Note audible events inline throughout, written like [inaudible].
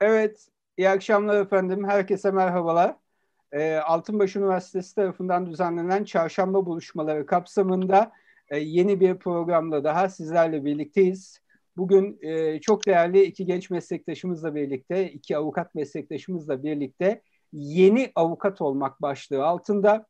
Evet, iyi akşamlar efendim. Herkese merhabalar. E, Altınbaş Üniversitesi tarafından düzenlenen çarşamba buluşmaları kapsamında e, yeni bir programla daha sizlerle birlikteyiz. Bugün e, çok değerli iki genç meslektaşımızla birlikte, iki avukat meslektaşımızla birlikte yeni avukat olmak başlığı altında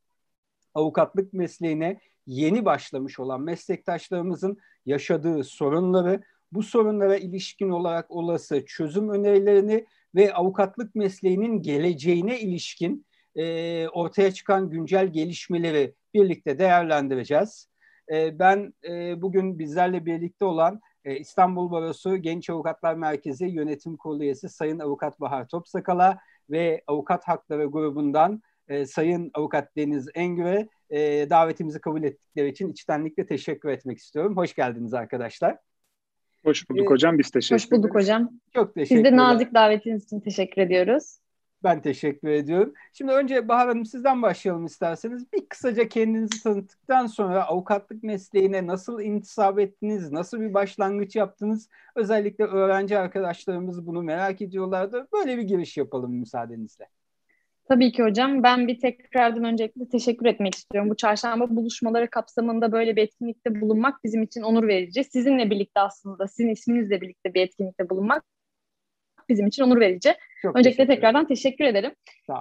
avukatlık mesleğine yeni başlamış olan meslektaşlarımızın yaşadığı sorunları, bu sorunlara ilişkin olarak olası çözüm önerilerini ve avukatlık mesleğinin geleceğine ilişkin e, ortaya çıkan güncel gelişmeleri birlikte değerlendireceğiz. E, ben e, bugün bizlerle birlikte olan e, İstanbul Barosu Genç Avukatlar Merkezi Yönetim Kurulu üyesi Sayın Avukat Bahar Topsakal'a ve Avukat Hakları grubundan e, Sayın Avukat Deniz Engür'e e, davetimizi kabul ettikleri için içtenlikle teşekkür etmek istiyorum. Hoş geldiniz arkadaşlar. Hoş bulduk ee, hocam. Biz teşekkür ederiz. Hoş bulduk hocam. Çok teşekkür ederim. Biz de nazik davetiniz için teşekkür ediyoruz. Ben teşekkür ediyorum. Şimdi önce Bahar Hanım sizden başlayalım isterseniz. Bir kısaca kendinizi tanıttıktan sonra avukatlık mesleğine nasıl intisap ettiniz, nasıl bir başlangıç yaptınız? Özellikle öğrenci arkadaşlarımız bunu merak ediyorlardı. Böyle bir giriş yapalım müsaadenizle. Tabii ki hocam. Ben bir tekrardan öncelikle teşekkür etmek istiyorum. Bu çarşamba buluşmaları kapsamında böyle bir etkinlikte bulunmak bizim için onur verici. Sizinle birlikte aslında, sizin isminizle birlikte bir etkinlikte bulunmak bizim için onur verici. Çok Öncelikle teşekkür tekrardan teşekkür ederim.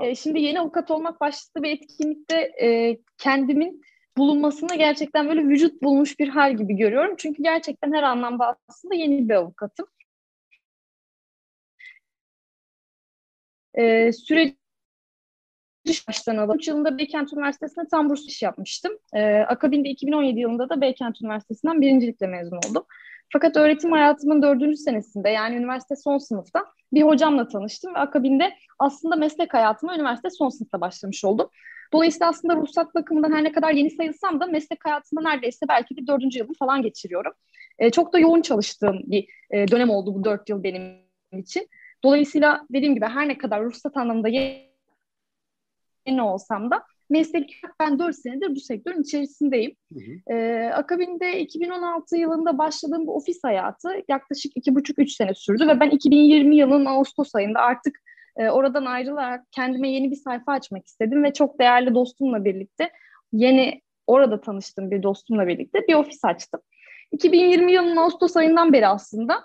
Ee, şimdi yeni avukat olmak başlıklı bir etkinlikte e, kendimin bulunmasını gerçekten böyle vücut bulmuş bir hal gibi görüyorum. Çünkü gerçekten her anlamda aslında yeni bir avukatım. Ee, süreci baştan alıp 3 yılında Beykent Üniversitesi'nde tam burs iş yapmıştım. Ee, akabinde 2017 yılında da Beykent Üniversitesi'nden birincilikle mezun oldum. Fakat öğretim hayatımın dördüncü senesinde yani üniversite son sınıfta bir hocamla tanıştım ve akabinde aslında meslek hayatıma üniversite son sınıfta başlamış oldum. Dolayısıyla aslında ruhsat bakımından her ne kadar yeni sayılsam da meslek hayatında neredeyse belki bir dördüncü yılımı falan geçiriyorum. E, çok da yoğun çalıştığım bir e, dönem oldu bu dört yıl benim için. Dolayısıyla dediğim gibi her ne kadar ruhsat anlamında yeni olsam da meslek ben 4 senedir bu sektörün içerisindeyim. Hı hı. Ee, akabinde 2016 yılında başladığım bu ofis hayatı yaklaşık 2,5-3 sene sürdü ve ben 2020 yılının Ağustos ayında artık e, oradan ayrılarak kendime yeni bir sayfa açmak istedim ve çok değerli dostumla birlikte yeni orada tanıştığım bir dostumla birlikte bir ofis açtım. 2020 yılının Ağustos ayından beri aslında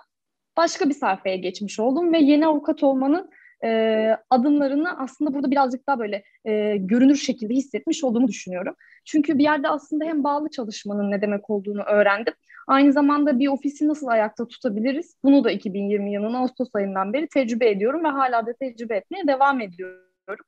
başka bir sayfaya geçmiş oldum ve yeni avukat olmanın e, adımlarını aslında burada birazcık daha böyle e, görünür şekilde hissetmiş olduğumu düşünüyorum. Çünkü bir yerde aslında hem bağlı çalışmanın ne demek olduğunu öğrendim. Aynı zamanda bir ofisi nasıl ayakta tutabiliriz? Bunu da 2020 yılının Ağustos ayından beri tecrübe ediyorum ve hala da tecrübe etmeye devam ediyorum.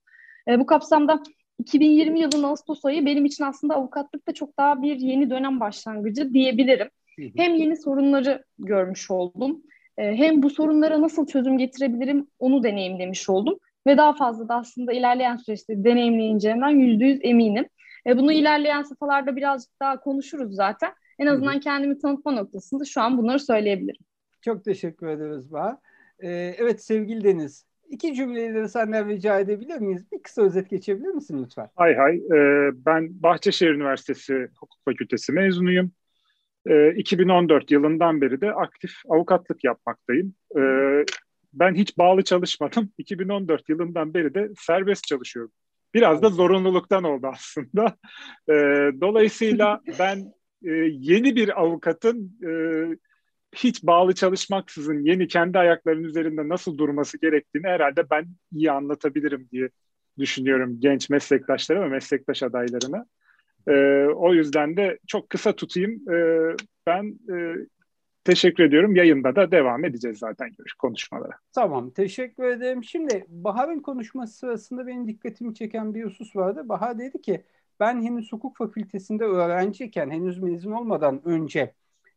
E, bu kapsamda 2020 yılının Ağustos ayı benim için aslında avukatlıkta çok daha bir yeni dönem başlangıcı diyebilirim. Hem yeni sorunları görmüş oldum hem bu sorunlara nasıl çözüm getirebilirim onu deneyimlemiş oldum. Ve daha fazla da aslında ilerleyen süreçte deneyimleyeceğimden yüzde yüz eminim. E, bunu ilerleyen safhalarda birazcık daha konuşuruz zaten. En azından kendimi tanıtma noktasında şu an bunları söyleyebilirim. Çok teşekkür ederiz Bahar. Ee, evet sevgili Deniz, iki cümleyle senden rica edebilir miyiz? Bir kısa özet geçebilir misin lütfen? Hay hay. Ee, ben Bahçeşehir Üniversitesi Hukuk Fakültesi mezunuyum. 2014 ee, yılından beri de aktif avukatlık yapmaktayım. Ee, ben hiç bağlı çalışmadım. [laughs] 2014 yılından beri de serbest çalışıyorum. Biraz da zorunluluktan oldu aslında. [laughs] Ee, dolayısıyla [laughs] ben e, yeni bir avukatın e, hiç bağlı çalışmaksızın yeni kendi ayaklarının üzerinde nasıl durması gerektiğini herhalde ben iyi anlatabilirim diye düşünüyorum genç meslektaşlara ve meslektaş adaylarına. E, o yüzden de çok kısa tutayım. E, ben e, teşekkür ediyorum. Yayında da devam edeceğiz zaten konuşmalara. Tamam, teşekkür ederim. Şimdi Bahar'ın konuşması sırasında benim dikkatimi çeken bir husus vardı. Bahar dedi ki ben henüz hukuk fakültesinde öğrenciyken, henüz mezun olmadan önce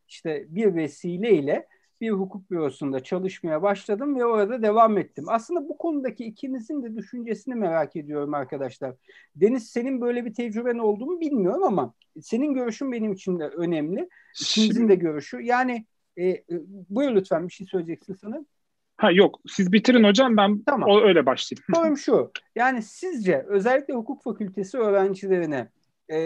işte bir vesileyle bir hukuk bürosunda çalışmaya başladım ve orada devam ettim. Aslında bu konudaki ikinizin de düşüncesini merak ediyorum arkadaşlar. Deniz senin böyle bir tecrüben oldu mu bilmiyorum ama senin görüşün benim için de önemli. İkinizin de görüşü. Yani e, e, buyur lütfen bir şey söyleyeceksin sanırım. Ha yok siz bitirin hocam ben tamam. o, öyle başlayayım. [laughs] Sorum şu yani sizce özellikle hukuk fakültesi öğrencilerine e,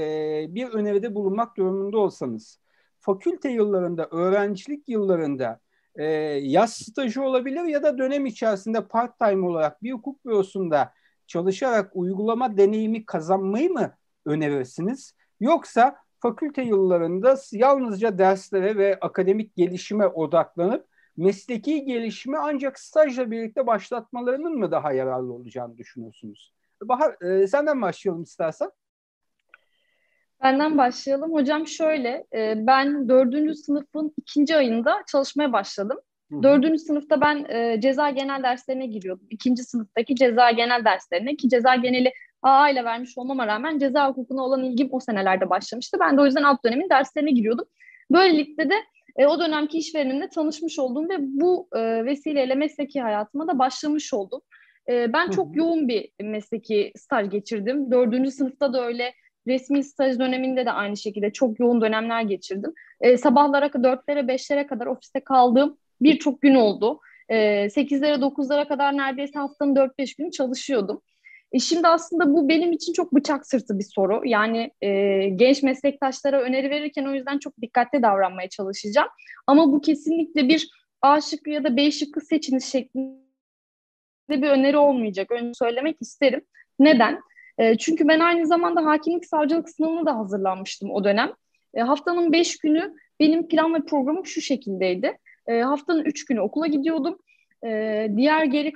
bir öneride bulunmak durumunda olsanız fakülte yıllarında, öğrencilik yıllarında e, yaz stajı olabilir ya da dönem içerisinde part time olarak bir hukuk bürosunda çalışarak uygulama deneyimi kazanmayı mı önerirsiniz? Yoksa fakülte yıllarında yalnızca derslere ve akademik gelişime odaklanıp mesleki gelişimi ancak stajla birlikte başlatmalarının mı daha yararlı olacağını düşünüyorsunuz? Bahar e, senden başlayalım istersen. Benden başlayalım. Hocam şöyle, e, ben dördüncü sınıfın ikinci ayında çalışmaya başladım. Dördüncü sınıfta ben e, ceza genel derslerine giriyordum. İkinci sınıftaki ceza genel derslerine ki ceza geneli AA ile vermiş olmama rağmen ceza hukukuna olan ilgim o senelerde başlamıştı. Ben de o yüzden alt dönemin derslerine giriyordum. Böylelikle de e, o dönemki işverenimle tanışmış oldum ve bu e, vesileyle mesleki hayatıma da başlamış oldum. E, ben çok yoğun bir mesleki staj geçirdim. Dördüncü sınıfta da öyle resmi staj döneminde de aynı şekilde çok yoğun dönemler geçirdim. E, sabahlara dörtlere beşlere kadar ofiste kaldığım birçok gün oldu. E, sekizlere dokuzlara kadar neredeyse haftanın dört beş günü çalışıyordum. E şimdi aslında bu benim için çok bıçak sırtı bir soru. Yani e, genç meslektaşlara öneri verirken o yüzden çok dikkatli davranmaya çalışacağım. Ama bu kesinlikle bir A şıkkı ya da B şıkkı seçiniz şeklinde bir öneri olmayacak. Önce söylemek isterim. Neden? E, çünkü ben aynı zamanda hakimlik savcılık sınavına da hazırlanmıştım o dönem. E, haftanın beş günü benim plan ve programım şu şekildeydi. E, haftanın üç günü okula gidiyordum. Diğer geri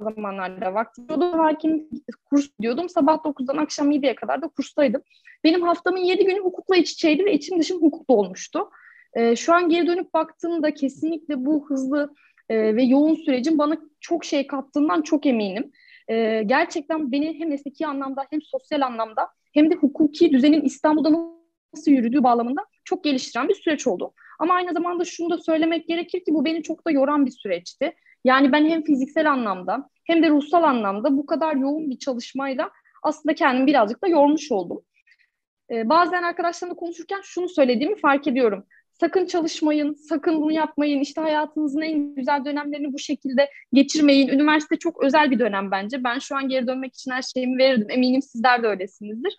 zamanlarda vakti. Hakim kurs diyordum. Sabah 9'dan akşam 7'ye kadar da kurstaydım. Benim haftamın 7 günü hukukla iç içeydi ve içim dışım hukukta olmuştu. Şu an geri dönüp baktığımda kesinlikle bu hızlı e, ve yoğun sürecin bana çok şey kattığından çok eminim. E, gerçekten beni hem mesleki anlamda hem sosyal anlamda hem de hukuki düzenin İstanbul'da nasıl yürüdüğü bağlamında çok geliştiren bir süreç oldu. Ama aynı zamanda şunu da söylemek gerekir ki bu beni çok da yoran bir süreçti. Yani ben hem fiziksel anlamda hem de ruhsal anlamda bu kadar yoğun bir çalışmayla aslında kendimi birazcık da yormuş oldum. Ee, bazen arkadaşlarımla konuşurken şunu söylediğimi fark ediyorum. Sakın çalışmayın, sakın bunu yapmayın. İşte hayatınızın en güzel dönemlerini bu şekilde geçirmeyin. Üniversite çok özel bir dönem bence. Ben şu an geri dönmek için her şeyimi verirdim. Eminim sizler de öylesinizdir.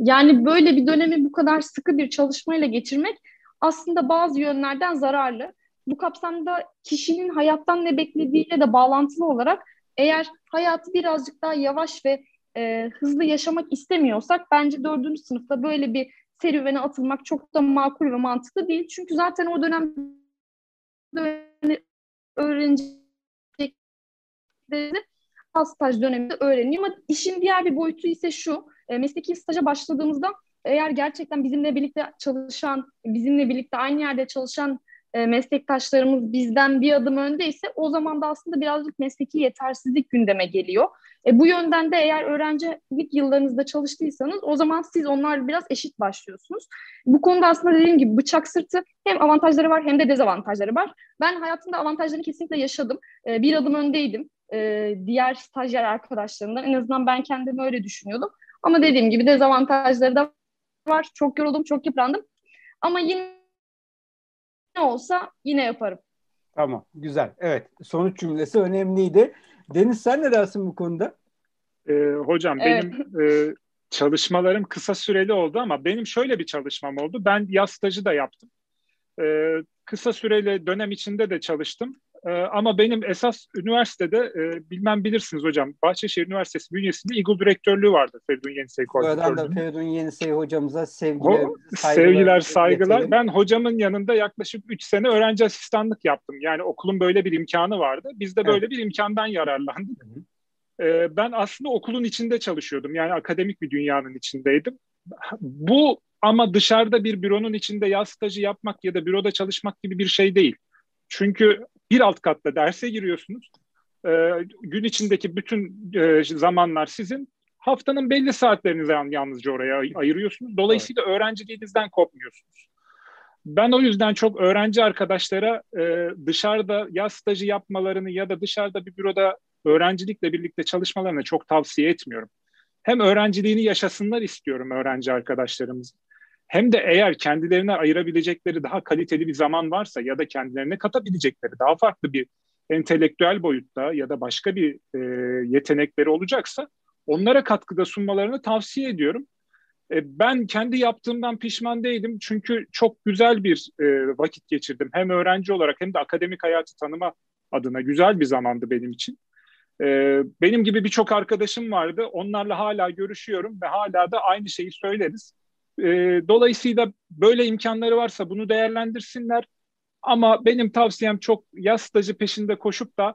Yani böyle bir dönemi bu kadar sıkı bir çalışmayla geçirmek aslında bazı yönlerden zararlı. Bu kapsamda kişinin hayattan ne beklediğiyle de bağlantılı olarak eğer hayatı birazcık daha yavaş ve e, hızlı yaşamak istemiyorsak bence dördüncü sınıfta böyle bir serüvene atılmak çok da makul ve mantıklı değil. Çünkü zaten o dönem öğrenecekleri staj döneminde öğreniyor. Ama işin diğer bir boyutu ise şu, e, mesleki staja başladığımızda eğer gerçekten bizimle birlikte çalışan, bizimle birlikte aynı yerde çalışan e, meslektaşlarımız bizden bir adım öndeyse o zaman da aslında birazcık mesleki yetersizlik gündeme geliyor. E, bu yönden de eğer öğrencilik yıllarınızda çalıştıysanız o zaman siz onlarla biraz eşit başlıyorsunuz. Bu konuda aslında dediğim gibi bıçak sırtı hem avantajları var hem de dezavantajları var. Ben hayatımda avantajlarını kesinlikle yaşadım. E, bir adım öndeydim e, diğer stajyer arkadaşlarımdan. En azından ben kendimi öyle düşünüyordum. Ama dediğim gibi dezavantajları da var. Çok yoruldum, çok yıprandım. Ama yine ne olsa yine yaparım. Tamam, güzel. Evet, sonuç cümlesi önemliydi. Deniz sen ne dersin bu konuda? Ee, hocam evet. benim e, çalışmalarım kısa süreli oldu ama benim şöyle bir çalışmam oldu. Ben yaz stajı da yaptım. Ee, kısa süreli dönem içinde de çalıştım. E, ama benim esas üniversitede e, bilmem bilirsiniz hocam Bahçeşehir Üniversitesi bünyesinde İGUL direktörlüğü vardı Feridun Yenisey koordinatörlüğü. Oradan da Feridun Yenisey hocamıza sevgiler, saygılar. Sevgiler, saygılar. Getirelim. Ben hocamın yanında yaklaşık 3 sene öğrenci asistanlık yaptım. Yani okulun böyle bir imkanı vardı. Biz de böyle evet. bir imkandan yararlandık. Hı hı. E, ben aslında okulun içinde çalışıyordum. Yani akademik bir dünyanın içindeydim. Bu ama dışarıda bir büronun içinde yaz stajı yapmak ya da büroda çalışmak gibi bir şey değil. Çünkü bir alt katta derse giriyorsunuz. E, gün içindeki bütün e, zamanlar sizin. Haftanın belli saatlerini yalnızca oraya ay- ayırıyorsunuz. Dolayısıyla evet. öğrenciliğinizden kopmuyorsunuz. Ben o yüzden çok öğrenci arkadaşlara e, dışarıda yaz stajı yapmalarını ya da dışarıda bir büroda öğrencilikle birlikte çalışmalarını çok tavsiye etmiyorum. Hem öğrenciliğini yaşasınlar istiyorum öğrenci arkadaşlarımızın. Hem de eğer kendilerine ayırabilecekleri daha kaliteli bir zaman varsa ya da kendilerine katabilecekleri daha farklı bir entelektüel boyutta ya da başka bir e, yetenekleri olacaksa onlara katkıda sunmalarını tavsiye ediyorum. E, ben kendi yaptığımdan pişman değilim çünkü çok güzel bir e, vakit geçirdim. Hem öğrenci olarak hem de akademik hayatı tanıma adına güzel bir zamandı benim için. E, benim gibi birçok arkadaşım vardı. Onlarla hala görüşüyorum ve hala da aynı şeyi söyleriz. E, dolayısıyla böyle imkanları varsa bunu değerlendirsinler. Ama benim tavsiyem çok yaz stajı peşinde koşup da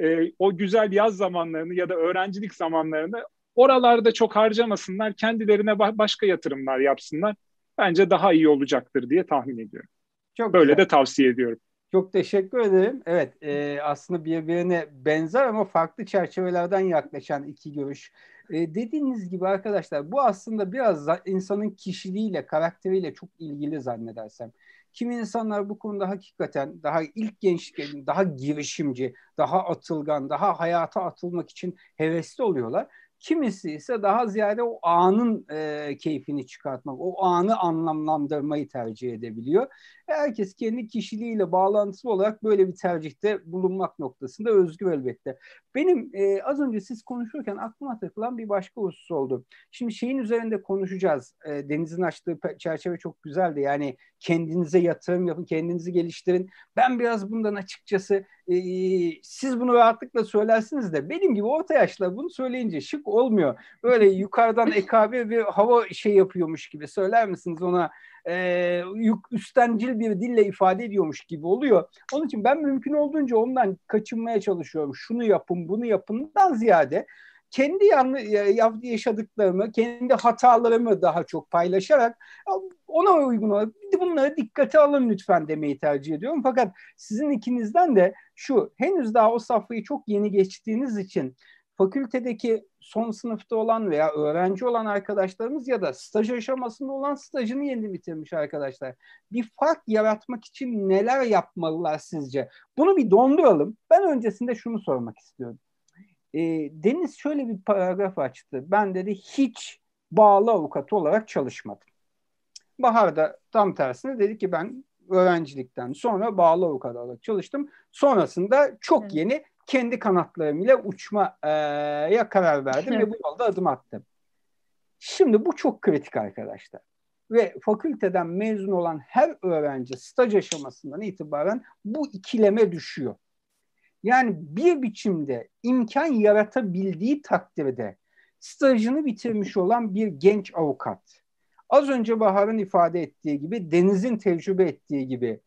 e, o güzel yaz zamanlarını ya da öğrencilik zamanlarını oralarda çok harcamasınlar. Kendilerine ba- başka yatırımlar yapsınlar. Bence daha iyi olacaktır diye tahmin ediyorum. Çok Böyle güzel. de tavsiye ediyorum. Çok teşekkür ederim. Evet e, aslında birbirine benzer ama farklı çerçevelerden yaklaşan iki görüş. E, dediğiniz gibi arkadaşlar bu aslında biraz insanın kişiliğiyle, karakteriyle çok ilgili zannedersem. Kimi insanlar bu konuda hakikaten daha ilk gençliğin daha girişimci, daha atılgan, daha hayata atılmak için hevesli oluyorlar. Kimisi ise daha ziyade o anın e, keyfini çıkartmak, o anı anlamlandırmayı tercih edebiliyor. Herkes kendi kişiliğiyle bağlantısı olarak böyle bir tercihte bulunmak noktasında özgür elbette. Benim e, az önce siz konuşurken aklıma takılan bir başka husus oldu. Şimdi şeyin üzerinde konuşacağız. E, Deniz'in açtığı çerçeve çok güzeldi. Yani kendinize yatırım yapın, kendinizi geliştirin. Ben biraz bundan açıkçası e, siz bunu rahatlıkla söylersiniz de benim gibi orta yaşlar bunu söyleyince şık olmuyor. Böyle yukarıdan [laughs] EKB bir hava şey yapıyormuş gibi söyler misiniz ona e, üstencil bir dille ifade ediyormuş gibi oluyor. Onun için ben mümkün olduğunca ondan kaçınmaya çalışıyorum. Şunu yapın, bunu yapından ziyade kendi yaşadıklarımı, kendi hatalarımı daha çok paylaşarak ona uygun olarak bunları dikkate alın lütfen demeyi tercih ediyorum. Fakat sizin ikinizden de şu henüz daha o safhayı çok yeni geçtiğiniz için fakültedeki son sınıfta olan veya öğrenci olan arkadaşlarımız ya da staj aşamasında olan stajını yeni bitirmiş arkadaşlar. Bir fark yaratmak için neler yapmalılar sizce? Bunu bir donduralım. Ben öncesinde şunu sormak istiyorum. E, Deniz şöyle bir paragraf açtı. Ben dedi hiç bağlı avukat olarak çalışmadım. Bahar da tam tersine dedi ki ben öğrencilikten sonra bağlı avukat olarak çalıştım. Sonrasında çok yeni kendi kanatlarımla uçmaya karar verdim ve bu yolda adım attım. Şimdi bu çok kritik arkadaşlar. Ve fakülteden mezun olan her öğrenci staj aşamasından itibaren bu ikileme düşüyor. Yani bir biçimde imkan yaratabildiği takdirde stajını bitirmiş olan bir genç avukat. Az önce Bahar'ın ifade ettiği gibi, Deniz'in tecrübe ettiği gibi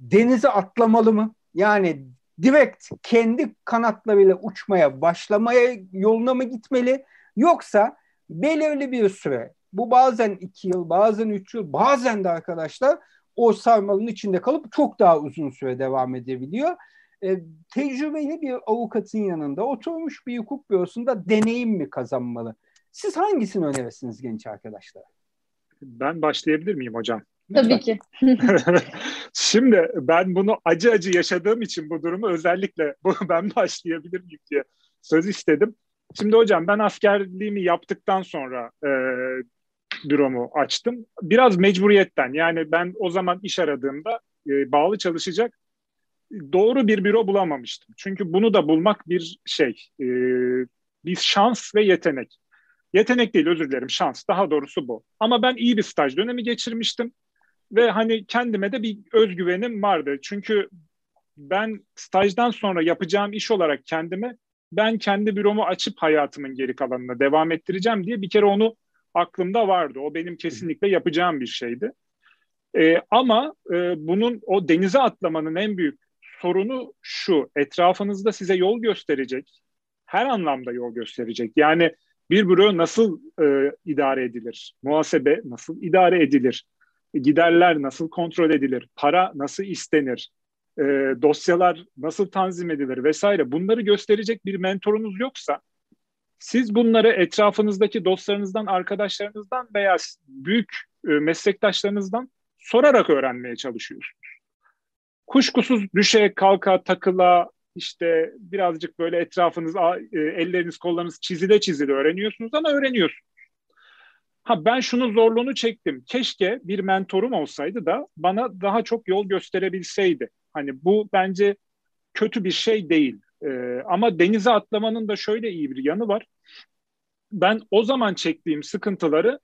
denize atlamalı mı? Yani direkt kendi kanatlarıyla uçmaya başlamaya yoluna mı gitmeli? Yoksa belirli bir süre, bu bazen iki yıl, bazen üç yıl, bazen de arkadaşlar o sarmalın içinde kalıp çok daha uzun süre devam edebiliyor e, tecrübeli bir avukatın yanında oturmuş bir hukuk bürosunda deneyim mi kazanmalı? Siz hangisini önerirsiniz genç arkadaşlar? Ben başlayabilir miyim hocam? Tabii ki. [laughs] Şimdi ben bunu acı acı yaşadığım için bu durumu özellikle [laughs] ben başlayabilir miyim diye söz istedim. Şimdi hocam ben askerliğimi yaptıktan sonra e, büromu açtım. Biraz mecburiyetten yani ben o zaman iş aradığımda e, bağlı çalışacak doğru bir büro bulamamıştım. Çünkü bunu da bulmak bir şey, e, bir şans ve yetenek. Yetenek değil özür dilerim şans daha doğrusu bu. Ama ben iyi bir staj dönemi geçirmiştim ve hani kendime de bir özgüvenim vardı. Çünkü ben stajdan sonra yapacağım iş olarak kendime ben kendi büromu açıp hayatımın geri kalanına devam ettireceğim diye bir kere onu aklımda vardı. O benim kesinlikle yapacağım bir şeydi. Ee, ama e, bunun o denize atlamanın en büyük sorunu şu, etrafınızda size yol gösterecek, her anlamda yol gösterecek. Yani bir büro nasıl e, idare edilir? Muhasebe nasıl idare edilir? Giderler nasıl kontrol edilir? Para nasıl istenir? E, dosyalar nasıl tanzim edilir vesaire. Bunları gösterecek bir mentorunuz yoksa siz bunları etrafınızdaki dostlarınızdan, arkadaşlarınızdan veya büyük e, meslektaşlarınızdan sorarak öğrenmeye çalışıyorsunuz kuşkusuz düşe kalka takıla işte birazcık böyle etrafınız e, elleriniz kollarınız çizile çizile öğreniyorsunuz ama öğreniyorsunuz. Ha ben şunun zorluğunu çektim. Keşke bir mentorum olsaydı da bana daha çok yol gösterebilseydi. Hani bu bence kötü bir şey değil. Ee, ama denize atlamanın da şöyle iyi bir yanı var. Ben o zaman çektiğim sıkıntıları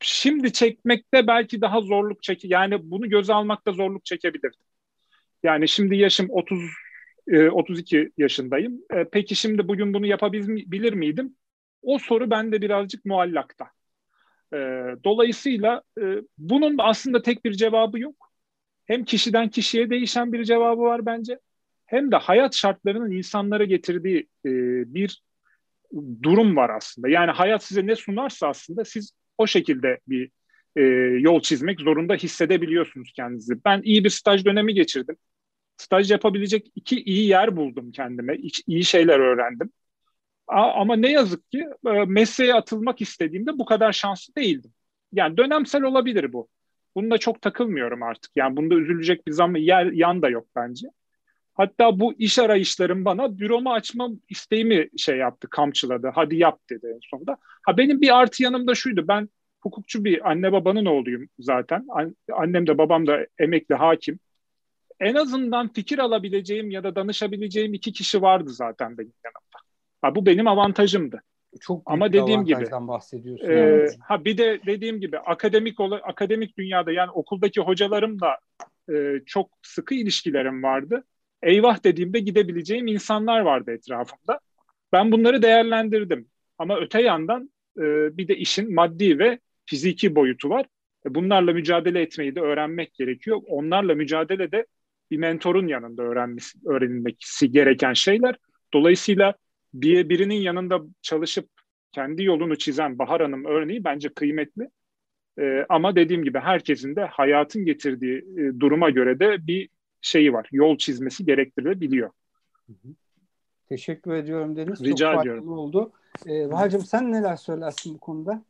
şimdi çekmekte belki daha zorluk çek yani bunu göze almakta zorluk çekebilirdim. Yani şimdi yaşım 30 32 yaşındayım. Peki şimdi bugün bunu yapabilir miydim? O soru bende birazcık muallakta. Dolayısıyla bunun aslında tek bir cevabı yok. Hem kişiden kişiye değişen bir cevabı var bence. Hem de hayat şartlarının insanlara getirdiği bir durum var aslında. Yani hayat size ne sunarsa aslında siz o şekilde bir e, yol çizmek zorunda hissedebiliyorsunuz kendinizi. Ben iyi bir staj dönemi geçirdim. Staj yapabilecek iki iyi yer buldum kendime. İyi şeyler öğrendim. Ama ne yazık ki e, mesleğe atılmak istediğimde bu kadar şanslı değildim. Yani dönemsel olabilir bu. Bunda çok takılmıyorum artık. Yani bunda üzülecek bir zaman yer, yan da yok bence. Hatta bu iş arayışlarım bana büromu açmam isteğimi şey yaptı, kamçıladı. Hadi yap dedi en sonunda. Ha benim bir artı yanım da şuydu. Ben hukukçu bir anne babanın oğluyum zaten. Annem de babam da emekli hakim. En azından fikir alabileceğim ya da danışabileceğim iki kişi vardı zaten benim yanımda. Ha bu benim avantajımdı. Çok Ama dediğim gibi bahsediyorsun. E, ha bir de dediğim gibi akademik akademik dünyada yani okuldaki hocalarımla e, çok sıkı ilişkilerim vardı eyvah dediğimde gidebileceğim insanlar vardı etrafımda. Ben bunları değerlendirdim. Ama öte yandan e, bir de işin maddi ve fiziki boyutu var. E, bunlarla mücadele etmeyi de öğrenmek gerekiyor. Onlarla mücadele de bir mentorun yanında öğrenmesi, öğrenilmesi gereken şeyler. Dolayısıyla bir, birinin yanında çalışıp kendi yolunu çizen Bahar Hanım örneği bence kıymetli. Ee, ama dediğim gibi herkesin de hayatın getirdiği e, duruma göre de bir şeyi var. Yol çizmesi gerektirebiliyor. Teşekkür ediyorum Deniz. Rica Çok ediyorum. oldu. Ee, Bahar'cığım sen neler söylersin bu konuda?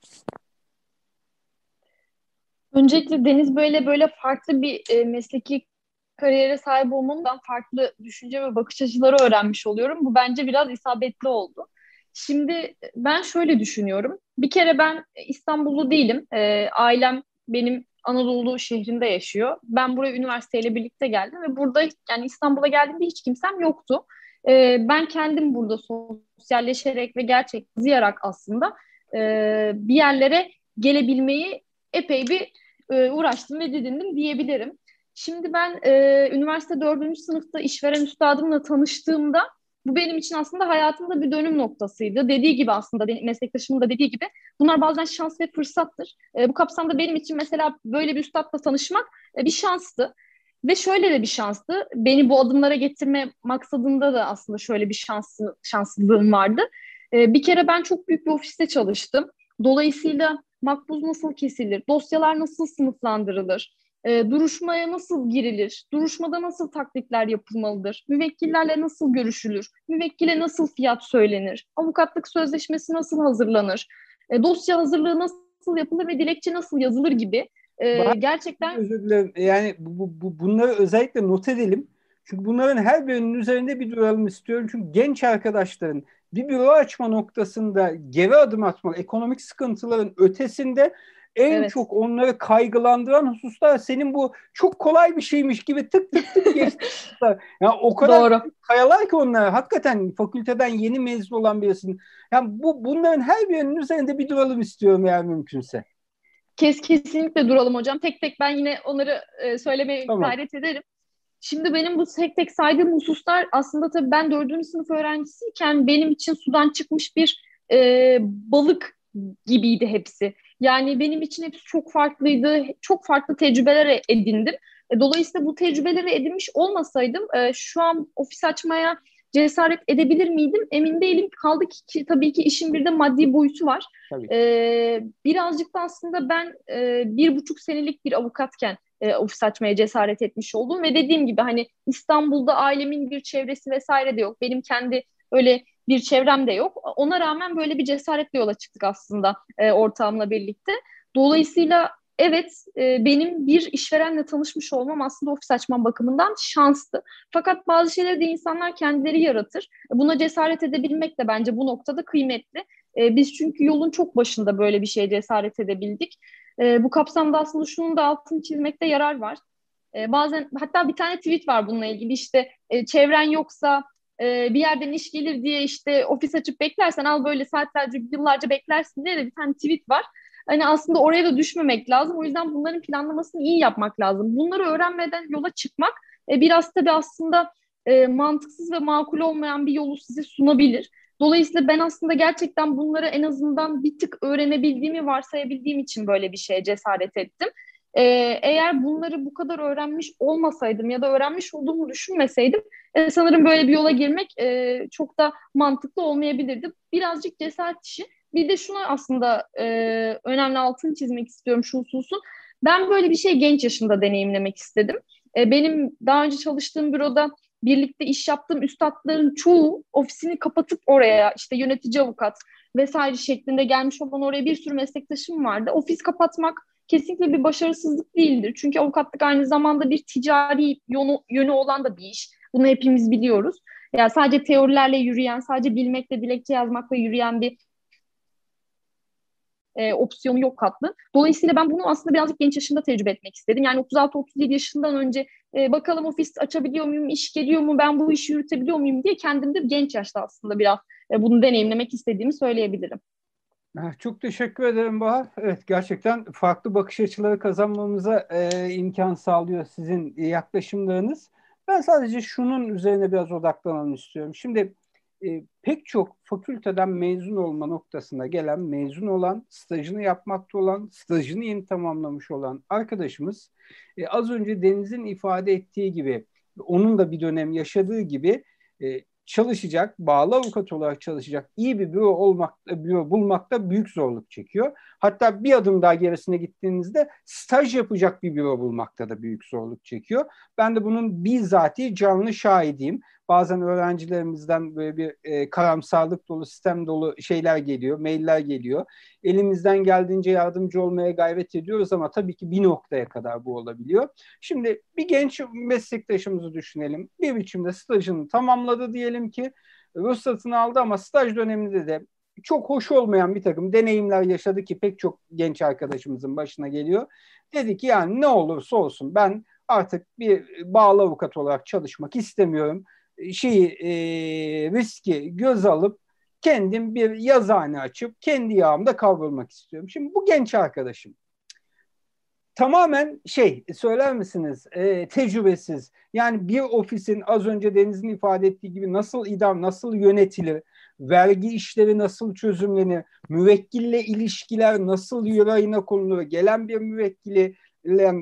Öncelikle Deniz böyle böyle farklı bir e, mesleki kariyere sahip olmamdan farklı düşünce ve bakış açıları öğrenmiş oluyorum. Bu bence biraz isabetli oldu. Şimdi ben şöyle düşünüyorum. Bir kere ben İstanbullu değilim. E, ailem benim Anadolu şehrinde yaşıyor. Ben buraya üniversiteyle birlikte geldim ve burada yani İstanbul'a geldiğimde hiç kimsem yoktu. Ee, ben kendim burada sosyalleşerek ve gerçek ziyarak aslında e, bir yerlere gelebilmeyi epey bir e, uğraştım ve didindim diyebilirim. Şimdi ben e, üniversite dördüncü sınıfta işveren üstadımla tanıştığımda bu benim için aslında hayatımda bir dönüm noktasıydı. Dediği gibi aslında meslektaşımın da dediği gibi bunlar bazen şans ve fırsattır. E, bu kapsamda benim için mesela böyle bir üstadla tanışmak e, bir şanstı. Ve şöyle de bir şanstı. Beni bu adımlara getirme maksadında da aslında şöyle bir şanslı, şanslılığım vardı. E, bir kere ben çok büyük bir ofiste çalıştım. Dolayısıyla makbuz nasıl kesilir, dosyalar nasıl sınıflandırılır, e, duruşmaya nasıl girilir? Duruşmada nasıl taklitler yapılmalıdır? Müvekkillerle nasıl görüşülür? Müvekkile nasıl fiyat söylenir? Avukatlık sözleşmesi nasıl hazırlanır? E, dosya hazırlığı nasıl yapılır ve dilekçe nasıl yazılır gibi e, gerçekten özür dilerim. Yani bu, bu, bunları özellikle not edelim. Çünkü bunların her birinin üzerinde bir duralım istiyorum. Çünkü genç arkadaşların bir büro açma noktasında geri adım atma, ekonomik sıkıntıların ötesinde en evet. çok onları kaygılandıran hususlar senin bu çok kolay bir şeymiş gibi tık tık tık [laughs] geçti. yani o kadar Doğru. kayalar ki onlar. Hakikaten fakülteden yeni mezun olan birisin. Yani bu bunların her birinin üzerinde bir duralım istiyorum eğer mümkünse. Kes kesinlikle duralım hocam. Tek tek ben yine onları e, söylemeye tamam. gayret ederim. Şimdi benim bu tek tek saydığım hususlar aslında tabii ben dördüncü sınıf öğrencisiyken benim için sudan çıkmış bir e, balık gibiydi hepsi. Yani benim için hepsi çok farklıydı. Çok farklı tecrübeler edindim. E, dolayısıyla bu tecrübeleri edinmiş olmasaydım e, şu an ofis açmaya cesaret edebilir miydim? Emin değilim. Kaldı ki tabii ki işin bir de maddi boyutu var. Tabii. Ee, birazcık da aslında ben e, bir buçuk senelik bir avukatken e, ofis açmaya cesaret etmiş oldum ve dediğim gibi hani İstanbul'da ailemin bir çevresi vesaire de yok. Benim kendi öyle bir çevrem de yok. Ona rağmen böyle bir cesaretle yola çıktık aslında e, ortağımla birlikte. Dolayısıyla evet e, benim bir işverenle tanışmış olmam aslında ofis açmam bakımından şanstı. Fakat bazı şeyleri de insanlar kendileri yaratır. Buna cesaret edebilmek de bence bu noktada kıymetli. E, biz çünkü yolun çok başında böyle bir şeye cesaret edebildik. E, bu kapsamda aslında şunun da altını çizmekte yarar var. E, bazen hatta bir tane tweet var bununla ilgili işte e, çevren yoksa e, bir yerden iş gelir diye işte ofis açıp beklersen al böyle saatlerce yıllarca beklersin diye de bir tane tweet var. Hani aslında oraya da düşmemek lazım. O yüzden bunların planlamasını iyi yapmak lazım. Bunları öğrenmeden yola çıkmak e, biraz tabii aslında e, mantıksız ve makul olmayan bir yolu size sunabilir. Dolayısıyla ben aslında gerçekten bunları en azından bir tık öğrenebildiğimi varsayabildiğim için böyle bir şeye cesaret ettim. Ee, eğer bunları bu kadar öğrenmiş olmasaydım ya da öğrenmiş olduğumu düşünmeseydim e, sanırım böyle bir yola girmek e, çok da mantıklı olmayabilirdi. Birazcık cesaret işi. Bir de şunu aslında e, önemli altını çizmek istiyorum şu hususun. Ben böyle bir şey genç yaşımda deneyimlemek istedim. E, benim daha önce çalıştığım büroda birlikte iş yaptığım üstadların çoğu ofisini kapatıp oraya işte yönetici avukat vesaire şeklinde gelmiş olan oraya bir sürü meslektaşım vardı. Ofis kapatmak kesinlikle bir başarısızlık değildir. Çünkü avukatlık aynı zamanda bir ticari yönü, yönü olan da bir iş. Bunu hepimiz biliyoruz. Ya yani sadece teorilerle yürüyen, sadece bilmekle, dilekçe yazmakla yürüyen bir e, opsiyonu yok katlı. Dolayısıyla ben bunu aslında birazcık genç yaşında tecrübe etmek istedim. Yani 36-37 yaşından önce e, bakalım ofis açabiliyor muyum, iş geliyor mu, ben bu işi yürütebiliyor muyum diye kendimde genç yaşta aslında biraz e, bunu deneyimlemek istediğimi söyleyebilirim. Ah, çok teşekkür ederim Bahar. Evet gerçekten farklı bakış açıları kazanmamıza e, imkan sağlıyor sizin yaklaşımlarınız. Ben sadece şunun üzerine biraz odaklanalım istiyorum. Şimdi e, pek çok fakülteden mezun olma noktasına gelen, mezun olan, stajını yapmakta olan, stajını yeni tamamlamış olan arkadaşımız e, az önce Deniz'in ifade ettiği gibi, onun da bir dönem yaşadığı gibi e, çalışacak, bağlı avukat olarak çalışacak iyi bir büro olmak, büro bulmakta büyük zorluk çekiyor. Hatta bir adım daha gerisine gittiğinizde staj yapacak bir büro bulmakta da büyük zorluk çekiyor. Ben de bunun bizzati canlı şahidiyim bazen öğrencilerimizden böyle bir e, karamsarlık dolu, sistem dolu şeyler geliyor, mailler geliyor. Elimizden geldiğince yardımcı olmaya gayret ediyoruz ama tabii ki bir noktaya kadar bu olabiliyor. Şimdi bir genç meslektaşımızı düşünelim. Bir biçimde stajını tamamladı diyelim ki, ruhsatını aldı ama staj döneminde de çok hoş olmayan bir takım deneyimler yaşadı ki pek çok genç arkadaşımızın başına geliyor. Dedi ki yani ne olursa olsun ben artık bir bağlı avukat olarak çalışmak istemiyorum şeyi e, riski göz alıp kendim bir yazıhane açıp kendi yağımda kavrulmak istiyorum. Şimdi bu genç arkadaşım tamamen şey söyler misiniz? E, tecrübesiz. Yani bir ofisin az önce Deniz'in ifade ettiği gibi nasıl idam, nasıl yönetilir, vergi işleri nasıl çözümlenir, müvekkille ilişkiler nasıl yürayına konulur, gelen bir müvekkili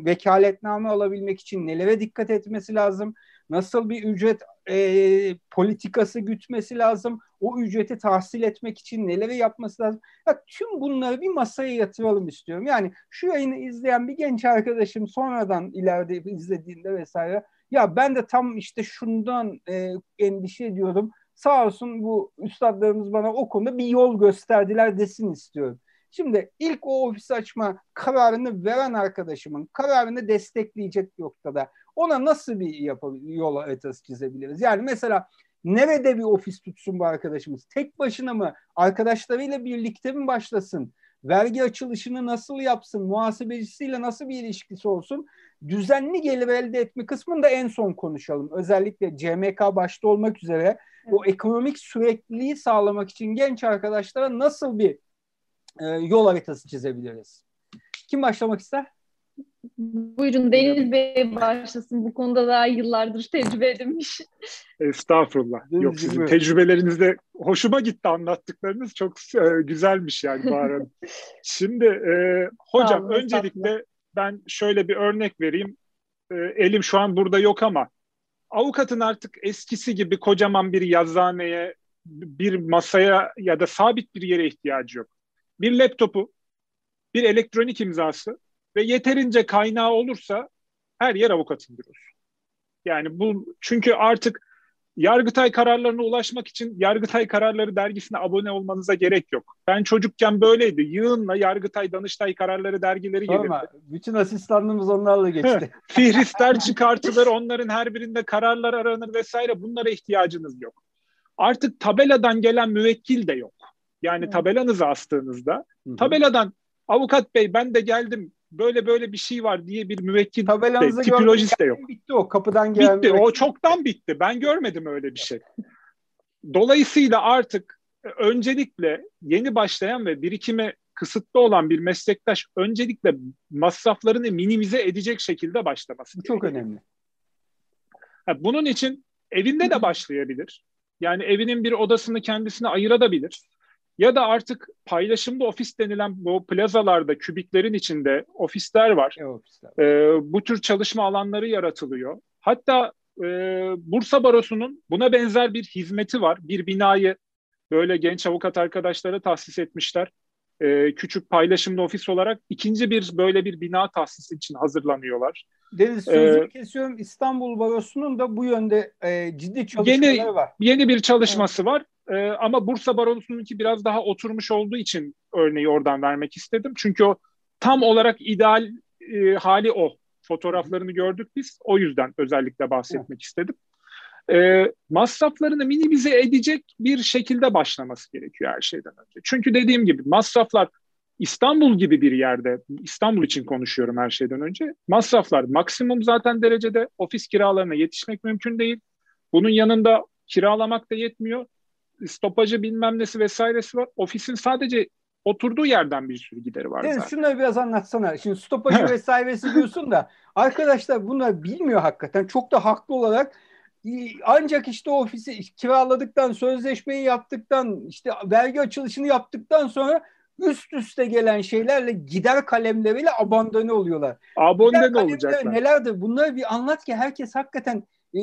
vekaletname alabilmek için nelere dikkat etmesi lazım, nasıl bir ücret e, politikası gütmesi lazım, o ücreti tahsil etmek için neleri yapması lazım. Ya, tüm bunları bir masaya yatıralım istiyorum. Yani şu yayını izleyen bir genç arkadaşım sonradan ileride izlediğinde vesaire ya ben de tam işte şundan e, endişe ediyorum. Sağ olsun bu üstadlarımız bana o konuda bir yol gösterdiler desin istiyorum. Şimdi ilk o ofis açma kararını veren arkadaşımın kararını destekleyecek noktada ona nasıl bir yol haritası çizebiliriz? Yani mesela nerede bir ofis tutsun bu arkadaşımız? Tek başına mı? Arkadaşlarıyla birlikte mi başlasın? Vergi açılışını nasıl yapsın? Muhasebecisiyle nasıl bir ilişkisi olsun? Düzenli gelir elde etme kısmını da en son konuşalım. Özellikle CMK başta olmak üzere evet. o ekonomik sürekliliği sağlamak için genç arkadaşlara nasıl bir e, yol haritası çizebiliriz? Kim başlamak ister? Buyurun Deniz Bey başlasın. Bu konuda daha yıllardır tecrübe edinmiş. Estağfurullah. Yok sizin tecrübelerinizde hoşuma gitti anlattıklarınız. Çok e, güzelmiş yani Bahar [laughs] Şimdi e, hocam olun, öncelikle ben şöyle bir örnek vereyim. E, elim şu an burada yok ama avukatın artık eskisi gibi kocaman bir yazıhaneye, bir masaya ya da sabit bir yere ihtiyacı yok. Bir laptopu, bir elektronik imzası ve yeterince kaynağı olursa her yer avukatın bürosu. Yani bu çünkü artık Yargıtay kararlarına ulaşmak için Yargıtay Kararları dergisine abone olmanıza gerek yok. Ben çocukken böyleydi. Yığınla Yargıtay, Danıştay Kararları dergileri gelirdi. Ama bütün asistanlığımız onlarla geçti. Fihristler çıkartılır, onların her birinde kararlar aranır vesaire. Bunlara ihtiyacınız yok. Artık tabeladan gelen müvekkil de yok. Yani tabelanızı astığınızda, tabeladan avukat bey ben de geldim böyle böyle bir şey var diye bir müvekkil de, tipolojisi de yok. Bitti o kapıdan gelen Bitti o çoktan bitti. Ben görmedim öyle bir şey. Dolayısıyla artık öncelikle yeni başlayan ve birikime kısıtlı olan bir meslektaş öncelikle masraflarını minimize edecek şekilde başlaması. Çok önemli. bunun için evinde de başlayabilir. Yani evinin bir odasını kendisine ayırabilir. Ya da artık paylaşımda ofis denilen bu plazalarda, kübiklerin içinde ofisler var. E, ofisler. Ee, bu tür çalışma alanları yaratılıyor. Hatta e, Bursa Barosu'nun buna benzer bir hizmeti var. Bir binayı böyle genç avukat arkadaşlara tahsis etmişler. Ee, küçük paylaşımda ofis olarak ikinci bir böyle bir bina tahsisi için hazırlanıyorlar. Deniz sözü ee, kesiyorum. İstanbul Barosu'nun da bu yönde e, ciddi çalışmaları yeni, var. Yeni bir çalışması evet. var. E, ama Bursa Barosu'nunki biraz daha oturmuş olduğu için örneği oradan vermek istedim. Çünkü o tam olarak ideal e, hali o. Fotoğraflarını gördük biz. O yüzden özellikle bahsetmek istedim. E, masraflarını minimize edecek bir şekilde başlaması gerekiyor her şeyden önce. Çünkü dediğim gibi masraflar İstanbul gibi bir yerde, İstanbul için konuşuyorum her şeyden önce. Masraflar maksimum zaten derecede ofis kiralarına yetişmek mümkün değil. Bunun yanında kiralamak da yetmiyor. Stopajı bilmem nesi vesairesi var. Ofisin sadece oturduğu yerden bir sürü gideri var Deniz, zaten. Şunları biraz anlatsana. Şimdi stopajı vesairesi diyorsun da [laughs] arkadaşlar bunlar bilmiyor hakikaten. Çok da haklı olarak ancak işte ofisi kiraladıktan, sözleşmeyi yaptıktan, işte vergi açılışını yaptıktan sonra üst üste gelen şeylerle gider kalemleriyle abandone oluyorlar. Abandone olacaklar. Nelerdir? Bunları bir anlat ki herkes hakikaten e,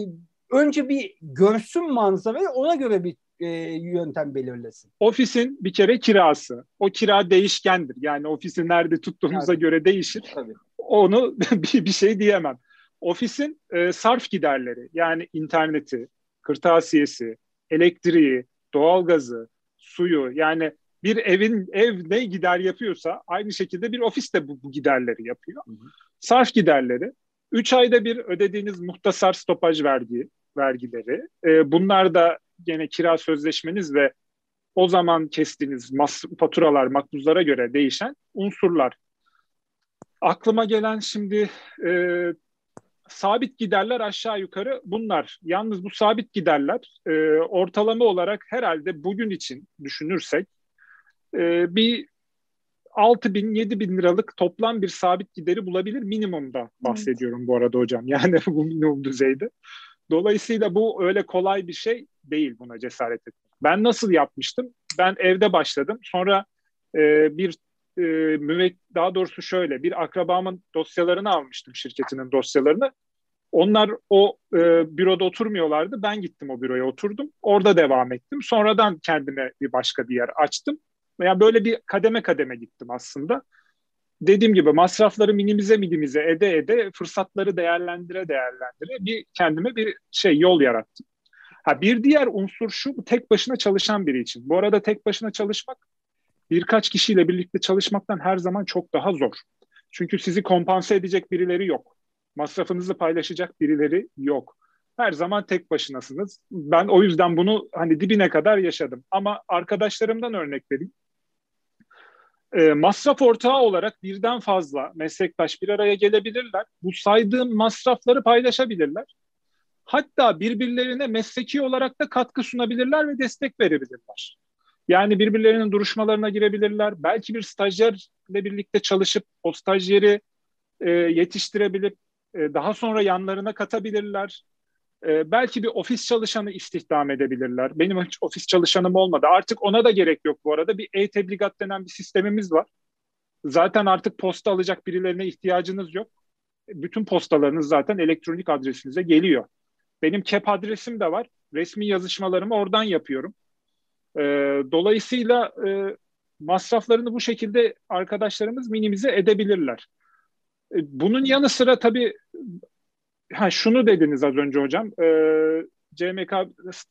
önce bir görsün manzarayı ona göre bir e, yöntem belirlesin. Ofisin bir kere kirası. O kira değişkendir. Yani ofisi nerede tuttuğumuza Tabii. göre değişir. Tabii. Onu [laughs] bir, bir şey diyemem. Ofisin e, sarf giderleri yani interneti, kırtasiyesi, elektriği, doğalgazı, suyu yani bir evin ev ne gider yapıyorsa aynı şekilde bir ofis de bu, bu giderleri yapıyor. Hı hı. Sarf giderleri, 3 ayda bir ödediğiniz muhtasar stopaj vergi vergileri. E, bunlar da gene kira sözleşmeniz ve o zaman kestiğiniz mas faturalar, makbuzlara göre değişen unsurlar. Aklıma gelen şimdi e, sabit giderler aşağı yukarı bunlar. Yalnız bu sabit giderler e, ortalama olarak herhalde bugün için düşünürsek e, bir 6 bin 7 bin liralık toplam bir sabit gideri bulabilir minimumda bahsediyorum evet. bu arada hocam. Yani [laughs] bu minimum düzeyde. Dolayısıyla bu öyle kolay bir şey değil buna cesaret etmek. Ben nasıl yapmıştım? Ben evde başladım. Sonra e, bir e, müvek daha doğrusu şöyle bir akrabamın dosyalarını almıştım şirketinin dosyalarını. Onlar o e, büroda oturmuyorlardı. Ben gittim o büroya oturdum. Orada devam ettim. Sonradan kendime bir başka bir yer açtım. Yani böyle bir kademe kademe gittim aslında. Dediğim gibi masrafları minimize minimize ede ede fırsatları değerlendire değerlendire bir kendime bir şey yol yarattım. Ha bir diğer unsur şu tek başına çalışan biri için. Bu arada tek başına çalışmak birkaç kişiyle birlikte çalışmaktan her zaman çok daha zor. Çünkü sizi kompanse edecek birileri yok. Masrafınızı paylaşacak birileri yok. Her zaman tek başınasınız. Ben o yüzden bunu hani dibine kadar yaşadım. Ama arkadaşlarımdan örnek vereyim e, masraf ortağı olarak birden fazla meslektaş bir araya gelebilirler. Bu saydığım masrafları paylaşabilirler. Hatta birbirlerine mesleki olarak da katkı sunabilirler ve destek verebilirler. Yani birbirlerinin duruşmalarına girebilirler. Belki bir stajyerle birlikte çalışıp o stajyeri e, yetiştirebilip e, daha sonra yanlarına katabilirler. E, belki bir ofis çalışanı istihdam edebilirler. Benim hiç ofis çalışanım olmadı. Artık ona da gerek yok bu arada. Bir e-tebligat denen bir sistemimiz var. Zaten artık posta alacak birilerine ihtiyacınız yok. Bütün postalarınız zaten elektronik adresinize geliyor. Benim KEP adresim de var. Resmi yazışmalarımı oradan yapıyorum. E, dolayısıyla e, masraflarını bu şekilde arkadaşlarımız minimize edebilirler. E, bunun yanı sıra tabii ha şunu dediniz az önce hocam. E, CMK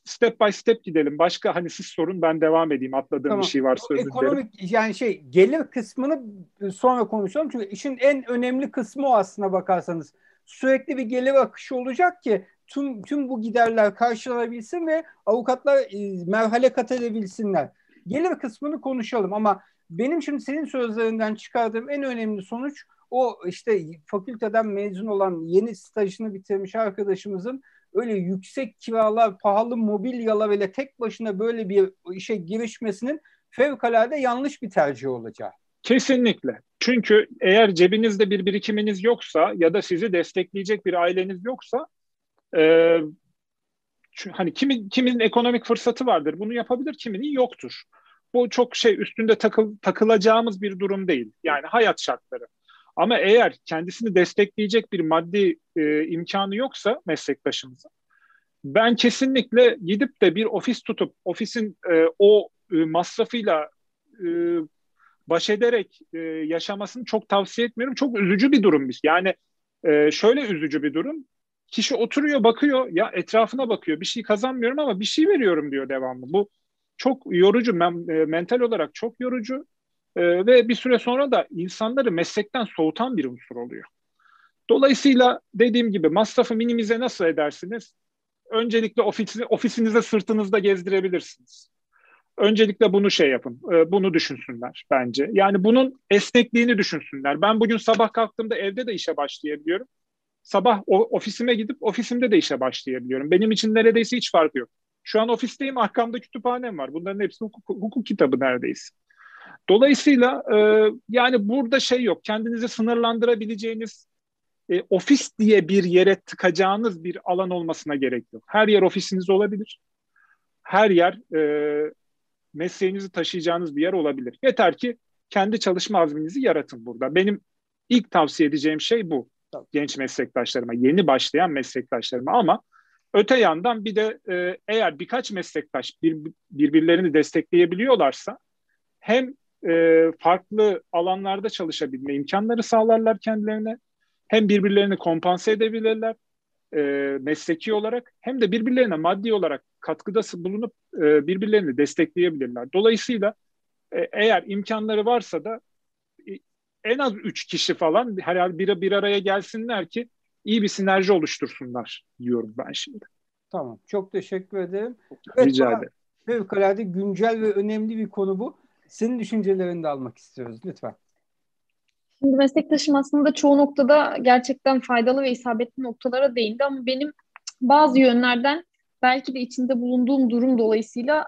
step by step gidelim. Başka hani siz sorun ben devam edeyim. Atladığım tamam. bir şey özür dilerim. Ekonomik yani şey gelir kısmını sonra konuşalım. Çünkü işin en önemli kısmı o aslına bakarsanız. Sürekli bir gelir akışı olacak ki tüm tüm bu giderler karşılanabilsin ve avukatlar e, merhale kat edebilsinler. Gelir kısmını konuşalım ama benim şimdi senin sözlerinden çıkardığım en önemli sonuç o işte fakülteden mezun olan yeni stajını bitirmiş arkadaşımızın öyle yüksek kiralar, pahalı mobilyalar ile tek başına böyle bir işe girişmesinin fevkalade yanlış bir tercih olacağı. Kesinlikle. Çünkü eğer cebinizde bir birikiminiz yoksa ya da sizi destekleyecek bir aileniz yoksa e, hani kimin kimin ekonomik fırsatı vardır bunu yapabilir kiminin yoktur. Bu çok şey üstünde takıl, takılacağımız bir durum değil. Yani hayat şartları. Ama eğer kendisini destekleyecek bir maddi e, imkanı yoksa meslektaşımızın ben kesinlikle gidip de bir ofis tutup ofisin e, o e, masrafıyla e, baş ederek e, yaşamasını çok tavsiye etmiyorum. Çok üzücü bir durum. Yani e, şöyle üzücü bir durum. Kişi oturuyor bakıyor ya etrafına bakıyor bir şey kazanmıyorum ama bir şey veriyorum diyor devamlı. Bu çok yorucu e, mental olarak çok yorucu e, ve bir süre sonra da insanları meslekten soğutan bir unsur oluyor. Dolayısıyla dediğim gibi masrafı minimize nasıl edersiniz? Öncelikle ofisini, ofisinize sırtınızda gezdirebilirsiniz. Öncelikle bunu şey yapın, e, bunu düşünsünler bence. Yani bunun esnekliğini düşünsünler. Ben bugün sabah kalktığımda evde de işe başlayabiliyorum. Sabah ofisime gidip ofisimde de işe başlayabiliyorum. Benim için neredeyse hiç farkı yok. Şu an ofisteyim, arkamda kütüphanem var. Bunların hepsi hukuk, hukuk kitabı neredeyse. Dolayısıyla e, yani burada şey yok. Kendinizi sınırlandırabileceğiniz e, ofis diye bir yere tıkacağınız bir alan olmasına gerek yok. Her yer ofisiniz olabilir. Her yer e, mesleğinizi taşıyacağınız bir yer olabilir. Yeter ki kendi çalışma azminizi yaratın burada. Benim ilk tavsiye edeceğim şey bu. Genç meslektaşlarıma, yeni başlayan meslektaşlarıma ama öte yandan bir de e, eğer birkaç meslektaş bir, birbirlerini destekleyebiliyorlarsa hem e, farklı alanlarda çalışabilme imkanları sağlarlar kendilerine hem birbirlerini kompanse edebilirler e, mesleki olarak hem de birbirlerine maddi olarak katkıda bulunup e, birbirlerini destekleyebilirler. Dolayısıyla e, eğer imkanları varsa da e, en az üç kişi falan herhalde bir, bir araya gelsinler ki iyi bir sinerji oluştursunlar diyorum ben şimdi. Tamam. Çok teşekkür ederim. Evet, Rica ederim. Fevkalade güncel ve önemli bir konu bu. Senin düşüncelerini de almak istiyoruz. Lütfen. Şimdi meslektaşım aslında çoğu noktada gerçekten faydalı ve isabetli noktalara değindi ama benim bazı yönlerden belki de içinde bulunduğum durum dolayısıyla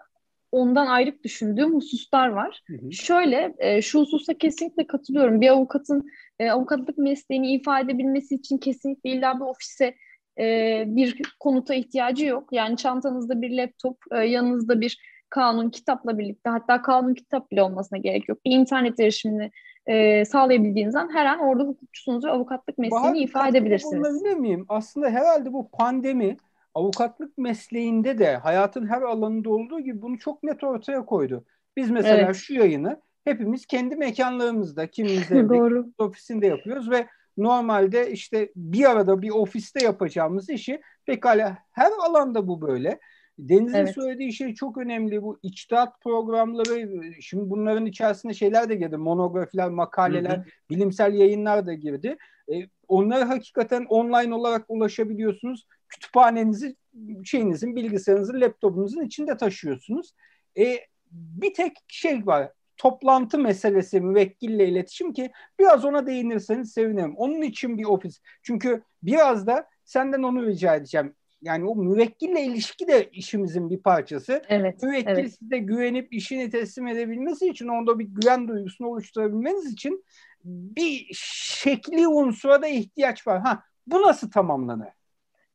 ondan ayrık düşündüğüm hususlar var. Hı hı. Şöyle, e, şu hususa kesinlikle katılıyorum. Bir avukatın e, avukatlık mesleğini ifade edebilmesi için kesinlikle illa bir ofise e, bir konuta ihtiyacı yok. Yani çantanızda bir laptop, e, yanınızda bir kanun kitapla birlikte hatta kanun kitap bile olmasına gerek yok. Bir internet erişimini e, sağlayabildiğiniz an her an orada hukukçusunuz ve avukatlık mesleğini Bahar, ifade edebilirsiniz. Bulunabilir miyim? Aslında herhalde bu pandemi avukatlık mesleğinde de hayatın her alanında olduğu gibi bunu çok net ortaya koydu. Biz mesela evet. şu yayını hepimiz kendi mekanlarımızda, kimimiz [laughs] evde, ofisinde yapıyoruz ve normalde işte bir arada bir ofiste yapacağımız işi pekala her alanda bu böyle. Deniz'in evet. söylediği şey çok önemli. Bu içtihat programları, şimdi bunların içerisinde şeyler de girdi. Monografiler, makaleler, hı hı. bilimsel yayınlar da girdi. E, onlara hakikaten online olarak ulaşabiliyorsunuz. Kütüphanenizi, şeyinizin, bilgisayarınızın, laptopunuzun içinde taşıyorsunuz. E, bir tek şey var. Toplantı meselesi müvekkille iletişim ki biraz ona değinirseniz sevinirim. Onun için bir ofis. Çünkü biraz da senden onu rica edeceğim yani o müvekkille ilişki de işimizin bir parçası. Evet, Müvekkil evet. size güvenip işini teslim edebilmesi için onda bir güven duygusunu oluşturabilmeniz için bir şekli unsura da ihtiyaç var. Ha bu nasıl tamamlanır?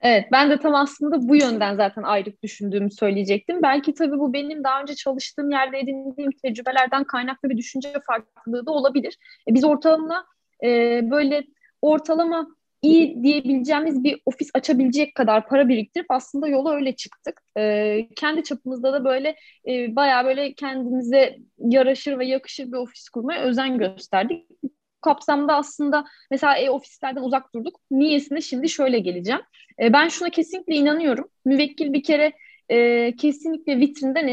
Evet ben de tam aslında bu yönden zaten ayrık düşündüğümü söyleyecektim. Belki tabii bu benim daha önce çalıştığım yerde edindiğim tecrübelerden kaynaklı bir düşünce farklılığı da olabilir. E, biz ortalama e, böyle ortalama iyi diyebileceğimiz bir ofis açabilecek kadar para biriktirip aslında yola öyle çıktık. Ee, kendi çapımızda da böyle e, bayağı böyle kendimize yaraşır ve yakışır bir ofis kurmaya özen gösterdik. Bu kapsamda aslında mesela e-ofislerden uzak durduk. Niyesine şimdi şöyle geleceğim. E, ben şuna kesinlikle inanıyorum. Müvekkil bir kere e, kesinlikle vitrinden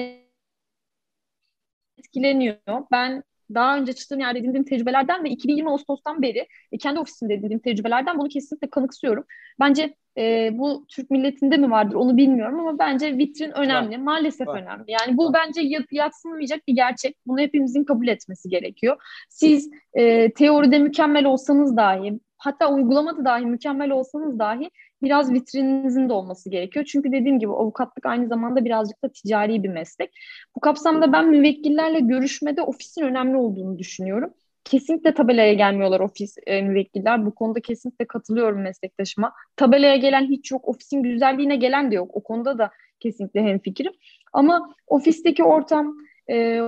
etkileniyor. Ben daha önce çıktığım yerde edindiğim tecrübelerden ve 2020 Ağustos'tan beri e, kendi ofisimde edindiğim tecrübelerden bunu kesinlikle kanıksıyorum. Bence e, bu Türk milletinde mi vardır onu bilmiyorum ama bence vitrin önemli. Var. Maalesef var. önemli. Yani bu var. bence yatsınmayacak bir gerçek. Bunu hepimizin kabul etmesi gerekiyor. Siz e, teoride mükemmel olsanız dahi hatta uygulamada dahi mükemmel olsanız dahi biraz vitrininizin de olması gerekiyor. Çünkü dediğim gibi avukatlık aynı zamanda birazcık da ticari bir meslek. Bu kapsamda ben müvekkillerle görüşmede ofisin önemli olduğunu düşünüyorum. kesinlikle tabelaya gelmiyorlar ofis e, müvekkiller. Bu konuda kesinlikle katılıyorum meslektaşıma. Tabelaya gelen hiç yok, ofisin güzelliğine gelen de yok. O konuda da kesinlikle hemfikirim. Ama ofisteki ortam, e,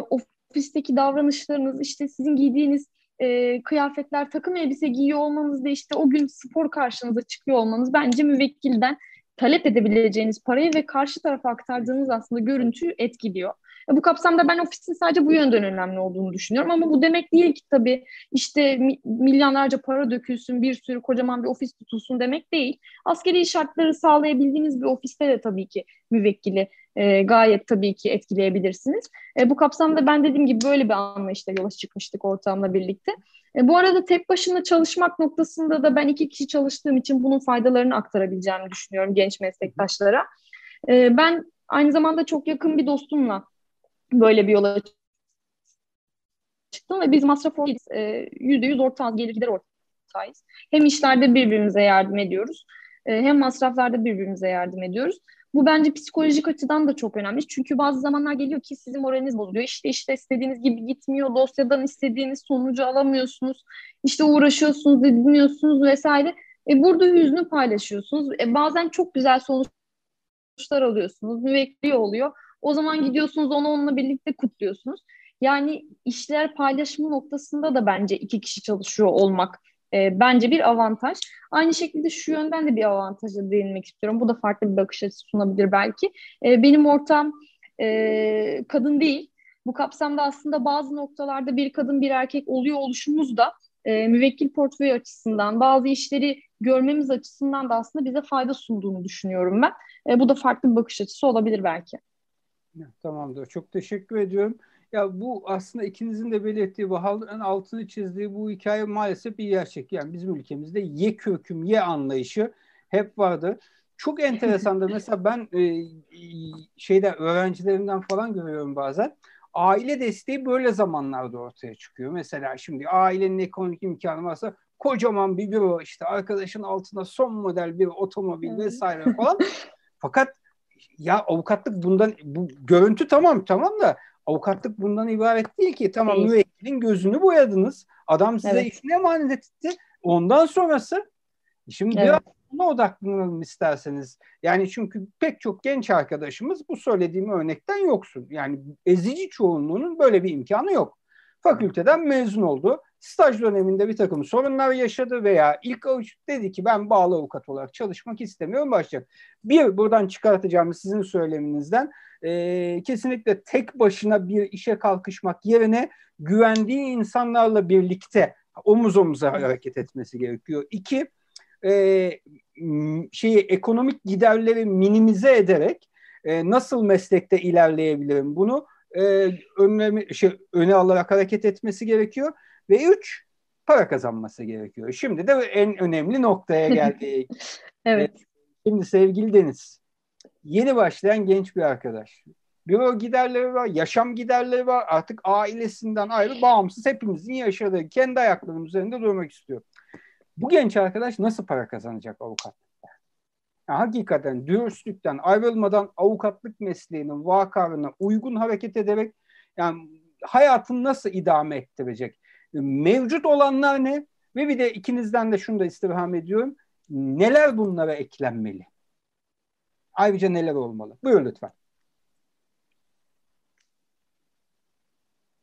ofisteki davranışlarınız, işte sizin giydiğiniz e, kıyafetler, takım elbise giyiyor olmanız da işte o gün spor karşınıza çıkıyor olmanız bence müvekkilden talep edebileceğiniz parayı ve karşı tarafa aktardığınız aslında görüntüyü etkiliyor. Bu kapsamda ben ofisin sadece bu yönden önemli olduğunu düşünüyorum ama bu demek değil ki tabii işte milyonlarca para dökülsün, bir sürü kocaman bir ofis tutulsun demek değil. Askeri şartları sağlayabildiğiniz bir ofiste de tabii ki müvekkili e, gayet tabii ki etkileyebilirsiniz. E, bu kapsamda ben dediğim gibi böyle bir anlayışla yola çıkmıştık ortamla birlikte. E, bu arada tek başına çalışmak noktasında da ben iki kişi çalıştığım için bunun faydalarını aktarabileceğimi düşünüyorum genç meslektaşlara. E, ben aynı zamanda çok yakın bir dostumla böyle bir yola çıktım ve biz masraf ortağıyız. E, yüzde yüz ortağız, gelir gider ortağıyız. Hem işlerde birbirimize yardım ediyoruz, e, hem masraflarda birbirimize yardım ediyoruz. Bu bence psikolojik açıdan da çok önemli. Çünkü bazı zamanlar geliyor ki sizin moraliniz bozuluyor. İşte işte istediğiniz gibi gitmiyor. Dosyadan istediğiniz sonucu alamıyorsunuz. İşte uğraşıyorsunuz, dinliyorsunuz vesaire. E burada hüznü paylaşıyorsunuz. E bazen çok güzel sonuçlar alıyorsunuz. Müvekkili oluyor. O zaman gidiyorsunuz onu onunla birlikte kutluyorsunuz. Yani işler paylaşımı noktasında da bence iki kişi çalışıyor olmak e, bence bir avantaj. Aynı şekilde şu yönden de bir avantaja değinmek istiyorum. Bu da farklı bir bakış açısı sunabilir belki. E, benim ortam e, kadın değil. Bu kapsamda aslında bazı noktalarda bir kadın bir erkek oluyor oluşumuz da e, müvekkil portföy açısından bazı işleri görmemiz açısından da aslında bize fayda sunduğunu düşünüyorum ben. E, bu da farklı bir bakış açısı olabilir belki. Tamamdır. Çok teşekkür ediyorum. Ya bu aslında ikinizin de belirttiği bu halının altını çizdiği bu hikaye maalesef bir gerçek. Yani bizim ülkemizde ye köküm ye anlayışı hep vardı. Çok enteresan da [laughs] mesela ben e, şeyde öğrencilerimden falan görüyorum bazen. Aile desteği böyle zamanlarda ortaya çıkıyor. Mesela şimdi ailenin ekonomik imkanı varsa kocaman bir büro işte arkadaşın altında son model bir otomobil vesaire falan. [laughs] Fakat ya avukatlık bundan bu görüntü tamam tamam da avukatlık bundan ibaret değil ki. Tamam değil. müvekkilin gözünü boyadınız. Adam size evet. işine emanet etti. Ondan sonrası şimdi evet. biraz buna odaklanalım isterseniz. Yani çünkü pek çok genç arkadaşımız bu söylediğim örnekten yoksun. Yani ezici çoğunluğunun böyle bir imkanı yok. Fakülteden mezun oldu staj döneminde bir takım sorunlar yaşadı veya ilk avuç dedi ki ben bağlı avukat olarak çalışmak istemiyorum başlayacak. Bir buradan çıkartacağımız sizin söyleminizden e, kesinlikle tek başına bir işe kalkışmak yerine güvendiği insanlarla birlikte omuz omuza hareket etmesi gerekiyor. İki, e, şeyi ekonomik giderleri minimize ederek e, nasıl meslekte ilerleyebilirim bunu e, önlemi, şey, öne alarak hareket etmesi gerekiyor. Ve üç, para kazanması gerekiyor. Şimdi de en önemli noktaya geldik. [laughs] evet. Şimdi sevgili Deniz, yeni başlayan genç bir arkadaş. Büro giderleri var, yaşam giderleri var. Artık ailesinden ayrı bağımsız hepimizin yaşadığı kendi ayaklarının üzerinde durmak istiyor. Bu genç arkadaş nasıl para kazanacak avukatlıkta? Yani hakikaten dürüstlükten ayrılmadan avukatlık mesleğinin vakarına uygun hareket ederek yani hayatını nasıl idame ettirecek? Mevcut olanlar ne? Ve bir de ikinizden de şunu da istirham ediyorum. Neler bunlara eklenmeli? Ayrıca neler olmalı? Buyurun lütfen.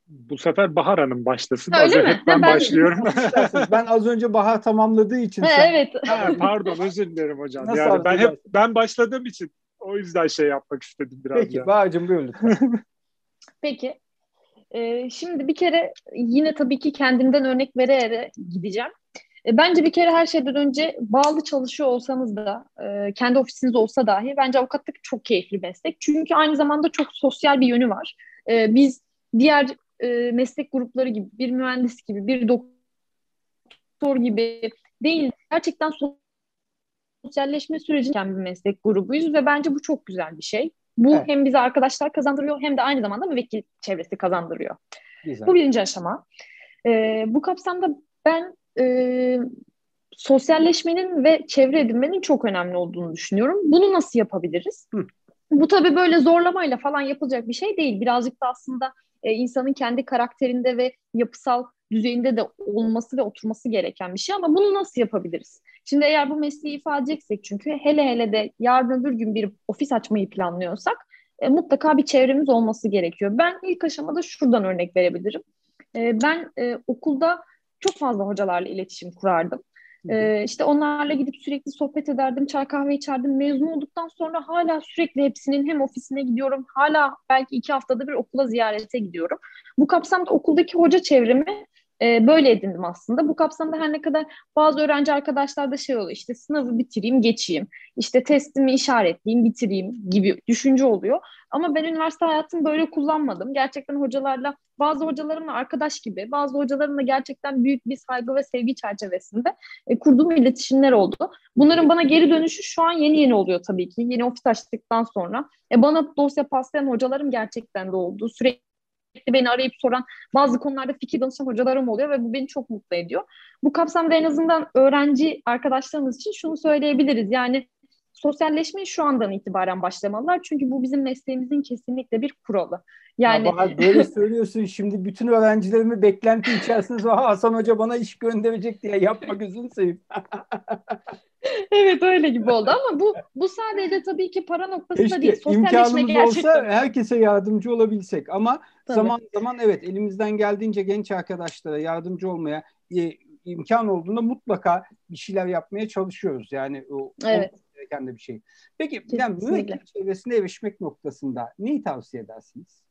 Bu sefer Bahar Hanım başlasın. Öyle az mi? Ben, ben başlıyorum. [laughs] ben az önce Bahar tamamladığı için. Ha, sen... Evet. [laughs] Ha, pardon özür dilerim hocam. Nasıl yani ben hep ben başladığım için o yüzden şey yapmak istedim biraz. Peki. Bahar'cığım buyur lütfen. [laughs] Peki e, şimdi bir kere yine tabii ki kendimden örnek vererek gideceğim. E, bence bir kere her şeyden önce bağlı çalışıyor olsanız da, e, kendi ofisiniz olsa dahi bence avukatlık çok keyifli meslek. Çünkü aynı zamanda çok sosyal bir yönü var. E, biz diğer e, meslek grupları gibi, bir mühendis gibi, bir doktor gibi değil, gerçekten sosyalleşme sürecinde bir meslek grubuyuz ve bence bu çok güzel bir şey. Bu evet. hem bize arkadaşlar kazandırıyor hem de aynı zamanda müvekkil çevresi kazandırıyor. Güzel. Bu birinci aşama. Ee, bu kapsamda ben e, sosyalleşmenin ve çevre edinmenin çok önemli olduğunu düşünüyorum. Bunu nasıl yapabiliriz? Hı. Bu tabii böyle zorlamayla falan yapılacak bir şey değil. Birazcık da aslında e, insanın kendi karakterinde ve yapısal düzeyinde de olması ve oturması gereken bir şey ama bunu nasıl yapabiliriz? Şimdi eğer bu mesleği ifade edeceksek çünkü hele hele de yarın öbür gün bir ofis açmayı planlıyorsak e, mutlaka bir çevremiz olması gerekiyor. Ben ilk aşamada şuradan örnek verebilirim. E, ben e, okulda çok fazla hocalarla iletişim kurardım. Ee, işte onlarla gidip sürekli sohbet ederdim, çay kahve içerdim. Mezun olduktan sonra hala sürekli hepsinin hem ofisine gidiyorum, hala belki iki haftada bir okula ziyarete gidiyorum. Bu kapsamda okuldaki hoca çevremi e, böyle edindim aslında. Bu kapsamda her ne kadar bazı öğrenci arkadaşlar da şey oluyor işte sınavı bitireyim geçeyim, işte testimi işaretleyeyim bitireyim gibi düşünce oluyor. Ama ben üniversite hayatımı böyle kullanmadım. Gerçekten hocalarla bazı hocalarımla arkadaş gibi bazı hocalarımla gerçekten büyük bir saygı ve sevgi çerçevesinde e, kurduğum iletişimler oldu. Bunların bana geri dönüşü şu an yeni yeni oluyor tabii ki. Yeni ofis açtıktan sonra. E, bana dosya paslayan hocalarım gerçekten de oldu. Sürekli beni arayıp soran bazı konularda fikir danışan hocalarım oluyor ve bu beni çok mutlu ediyor. Bu kapsamda en azından öğrenci arkadaşlarımız için şunu söyleyebiliriz. Yani sosyalleşmeye şu andan itibaren başlamalılar. Çünkü bu bizim mesleğimizin kesinlikle bir kuralı. Yani ya Bahar, böyle söylüyorsun şimdi bütün öğrencilerimi beklenti içerisinde Hasan Hoca bana iş gönderecek diye yapma gözünü seveyim. [laughs] evet öyle gibi oldu ama bu bu sadece tabii ki para noktasında Keşke değil. Sosyalleşme imkanımız olsa herkese yardımcı olabilsek ama tabii. zaman zaman evet elimizden geldiğince genç arkadaşlara yardımcı olmaya e, imkan olduğunda mutlaka bir şeyler yapmaya çalışıyoruz. Yani o, evet. o gereken de bir şey. Peki Kesinlikle. yani müvekkil çevresine erişmek noktasında neyi tavsiye edersiniz?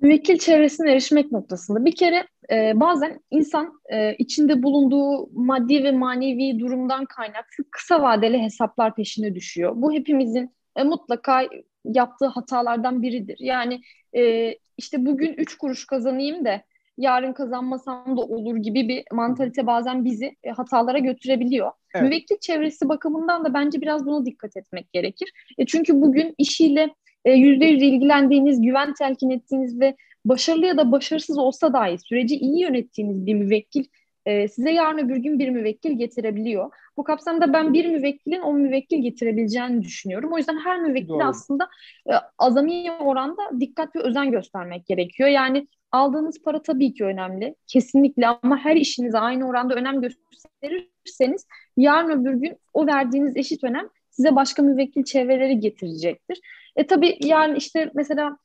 Müvekkil çevresine erişmek noktasında bir kere e, bazen insan e, içinde bulunduğu maddi ve manevi durumdan kaynaklı kısa vadeli hesaplar peşine düşüyor. Bu hepimizin e, mutlaka yaptığı hatalardan biridir. Yani e, işte bugün üç kuruş kazanayım da yarın kazanmasam da olur gibi bir mantalite bazen bizi e, hatalara götürebiliyor. Evet. Müvekkil çevresi bakımından da bence biraz buna dikkat etmek gerekir. E, çünkü bugün işiyle e, yüzde yüz ilgilendiğiniz, güven telkin ettiğiniz ve başarılı ya da başarısız olsa dahi süreci iyi yönettiğiniz bir müvekkil e, size yarın öbür gün bir müvekkil getirebiliyor. Bu kapsamda ben bir müvekkilin o müvekkil getirebileceğini düşünüyorum. O yüzden her müvekkil aslında e, azami oranda dikkat ve özen göstermek gerekiyor. Yani aldığınız para tabii ki önemli. Kesinlikle ama her işinize aynı oranda önem gösterirseniz yarın öbür gün o verdiğiniz eşit önem size başka müvekkil çevreleri getirecektir. E tabii yani işte mesela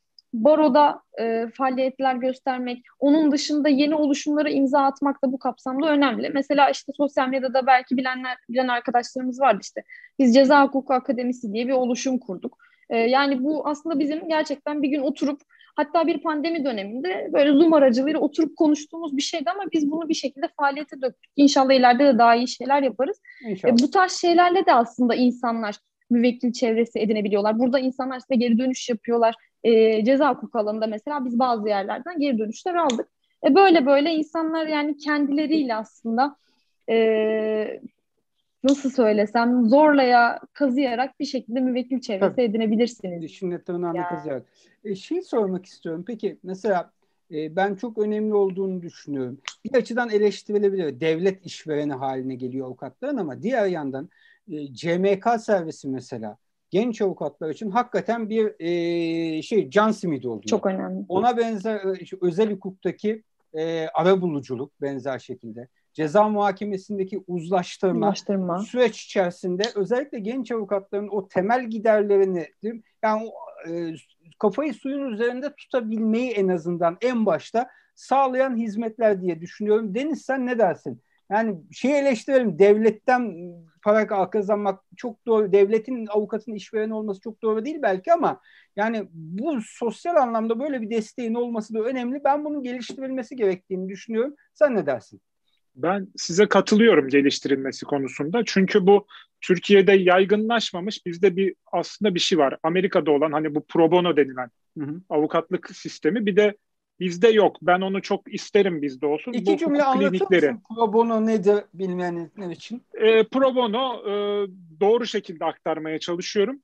baroda e, faaliyetler göstermek, onun dışında yeni oluşumlara imza atmak da bu kapsamda önemli. Mesela işte sosyal medyada belki bilenler bilen arkadaşlarımız vardı işte. Biz Ceza Hukuku Akademisi diye bir oluşum kurduk. E, yani bu aslında bizim gerçekten bir gün oturup hatta bir pandemi döneminde böyle Zoom aracılığıyla oturup konuştuğumuz bir şeydi ama biz bunu bir şekilde faaliyete döktük. İnşallah ileride de daha iyi şeyler yaparız. E, bu tarz şeylerle de aslında insanlar müvekkil çevresi edinebiliyorlar. Burada insanlar size geri dönüş yapıyorlar. E, ceza hukuku alanında mesela biz bazı yerlerden geri dönüşler aldık. E, böyle böyle insanlar yani kendileriyle aslında e, nasıl söylesem zorlaya kazıyarak bir şekilde müvekkil çevresi Tabii. edinebilirsiniz. Dişinle tırnağını yani. kazıyarak. E, şey sormak istiyorum. Peki mesela e, ben çok önemli olduğunu düşünüyorum. Bir açıdan eleştirilebilir. Devlet işvereni haline geliyor avukatların ama diğer yandan e, CMK servisi mesela genç avukatlar için hakikaten bir e, şey can simidi oluyor. Çok önemli. Ona benzer e, özel hukuktaki e, ara buluculuk benzer şekilde. Ceza muhakemesindeki uzlaştırma, uzlaştırma, süreç içerisinde özellikle genç avukatların o temel giderlerini yani e, kafayı suyun üzerinde tutabilmeyi en azından en başta sağlayan hizmetler diye düşünüyorum. Deniz sen ne dersin? Yani şey eleştirelim devletten para kazanmak çok doğru. Devletin avukatın işveren olması çok doğru değil belki ama yani bu sosyal anlamda böyle bir desteğin olması da önemli. Ben bunun geliştirilmesi gerektiğini düşünüyorum. Sen ne dersin? Ben size katılıyorum geliştirilmesi konusunda. Çünkü bu Türkiye'de yaygınlaşmamış. Bizde bir aslında bir şey var. Amerika'da olan hani bu pro bono denilen hı hı. avukatlık sistemi bir de Bizde yok. Ben onu çok isterim bizde olsun. İki Bu cümle anlatır mısın pro bono nedir bilmeyenler için? E, pro bono e, doğru şekilde aktarmaya çalışıyorum.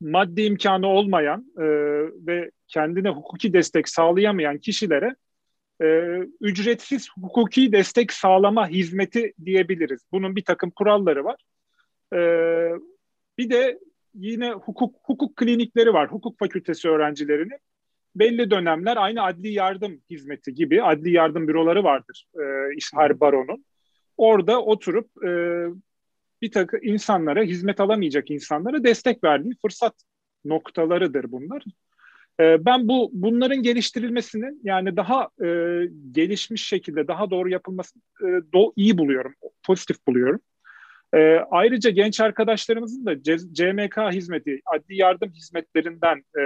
Maddi imkanı olmayan e, ve kendine hukuki destek sağlayamayan kişilere e, ücretsiz hukuki destek sağlama hizmeti diyebiliriz. Bunun bir takım kuralları var. E, bir de yine hukuk hukuk klinikleri var. Hukuk fakültesi öğrencilerinin belli dönemler aynı adli yardım hizmeti gibi adli yardım büroları vardır e, İshar Baro'nun. Orada oturup e, bir takım insanlara, hizmet alamayacak insanlara destek verdiği fırsat noktalarıdır bunlar. E, ben bu bunların geliştirilmesini yani daha e, gelişmiş şekilde daha doğru yapılmasını e, do, iyi buluyorum, pozitif buluyorum. E, ayrıca genç arkadaşlarımızın da CMK hizmeti, adli yardım hizmetlerinden e,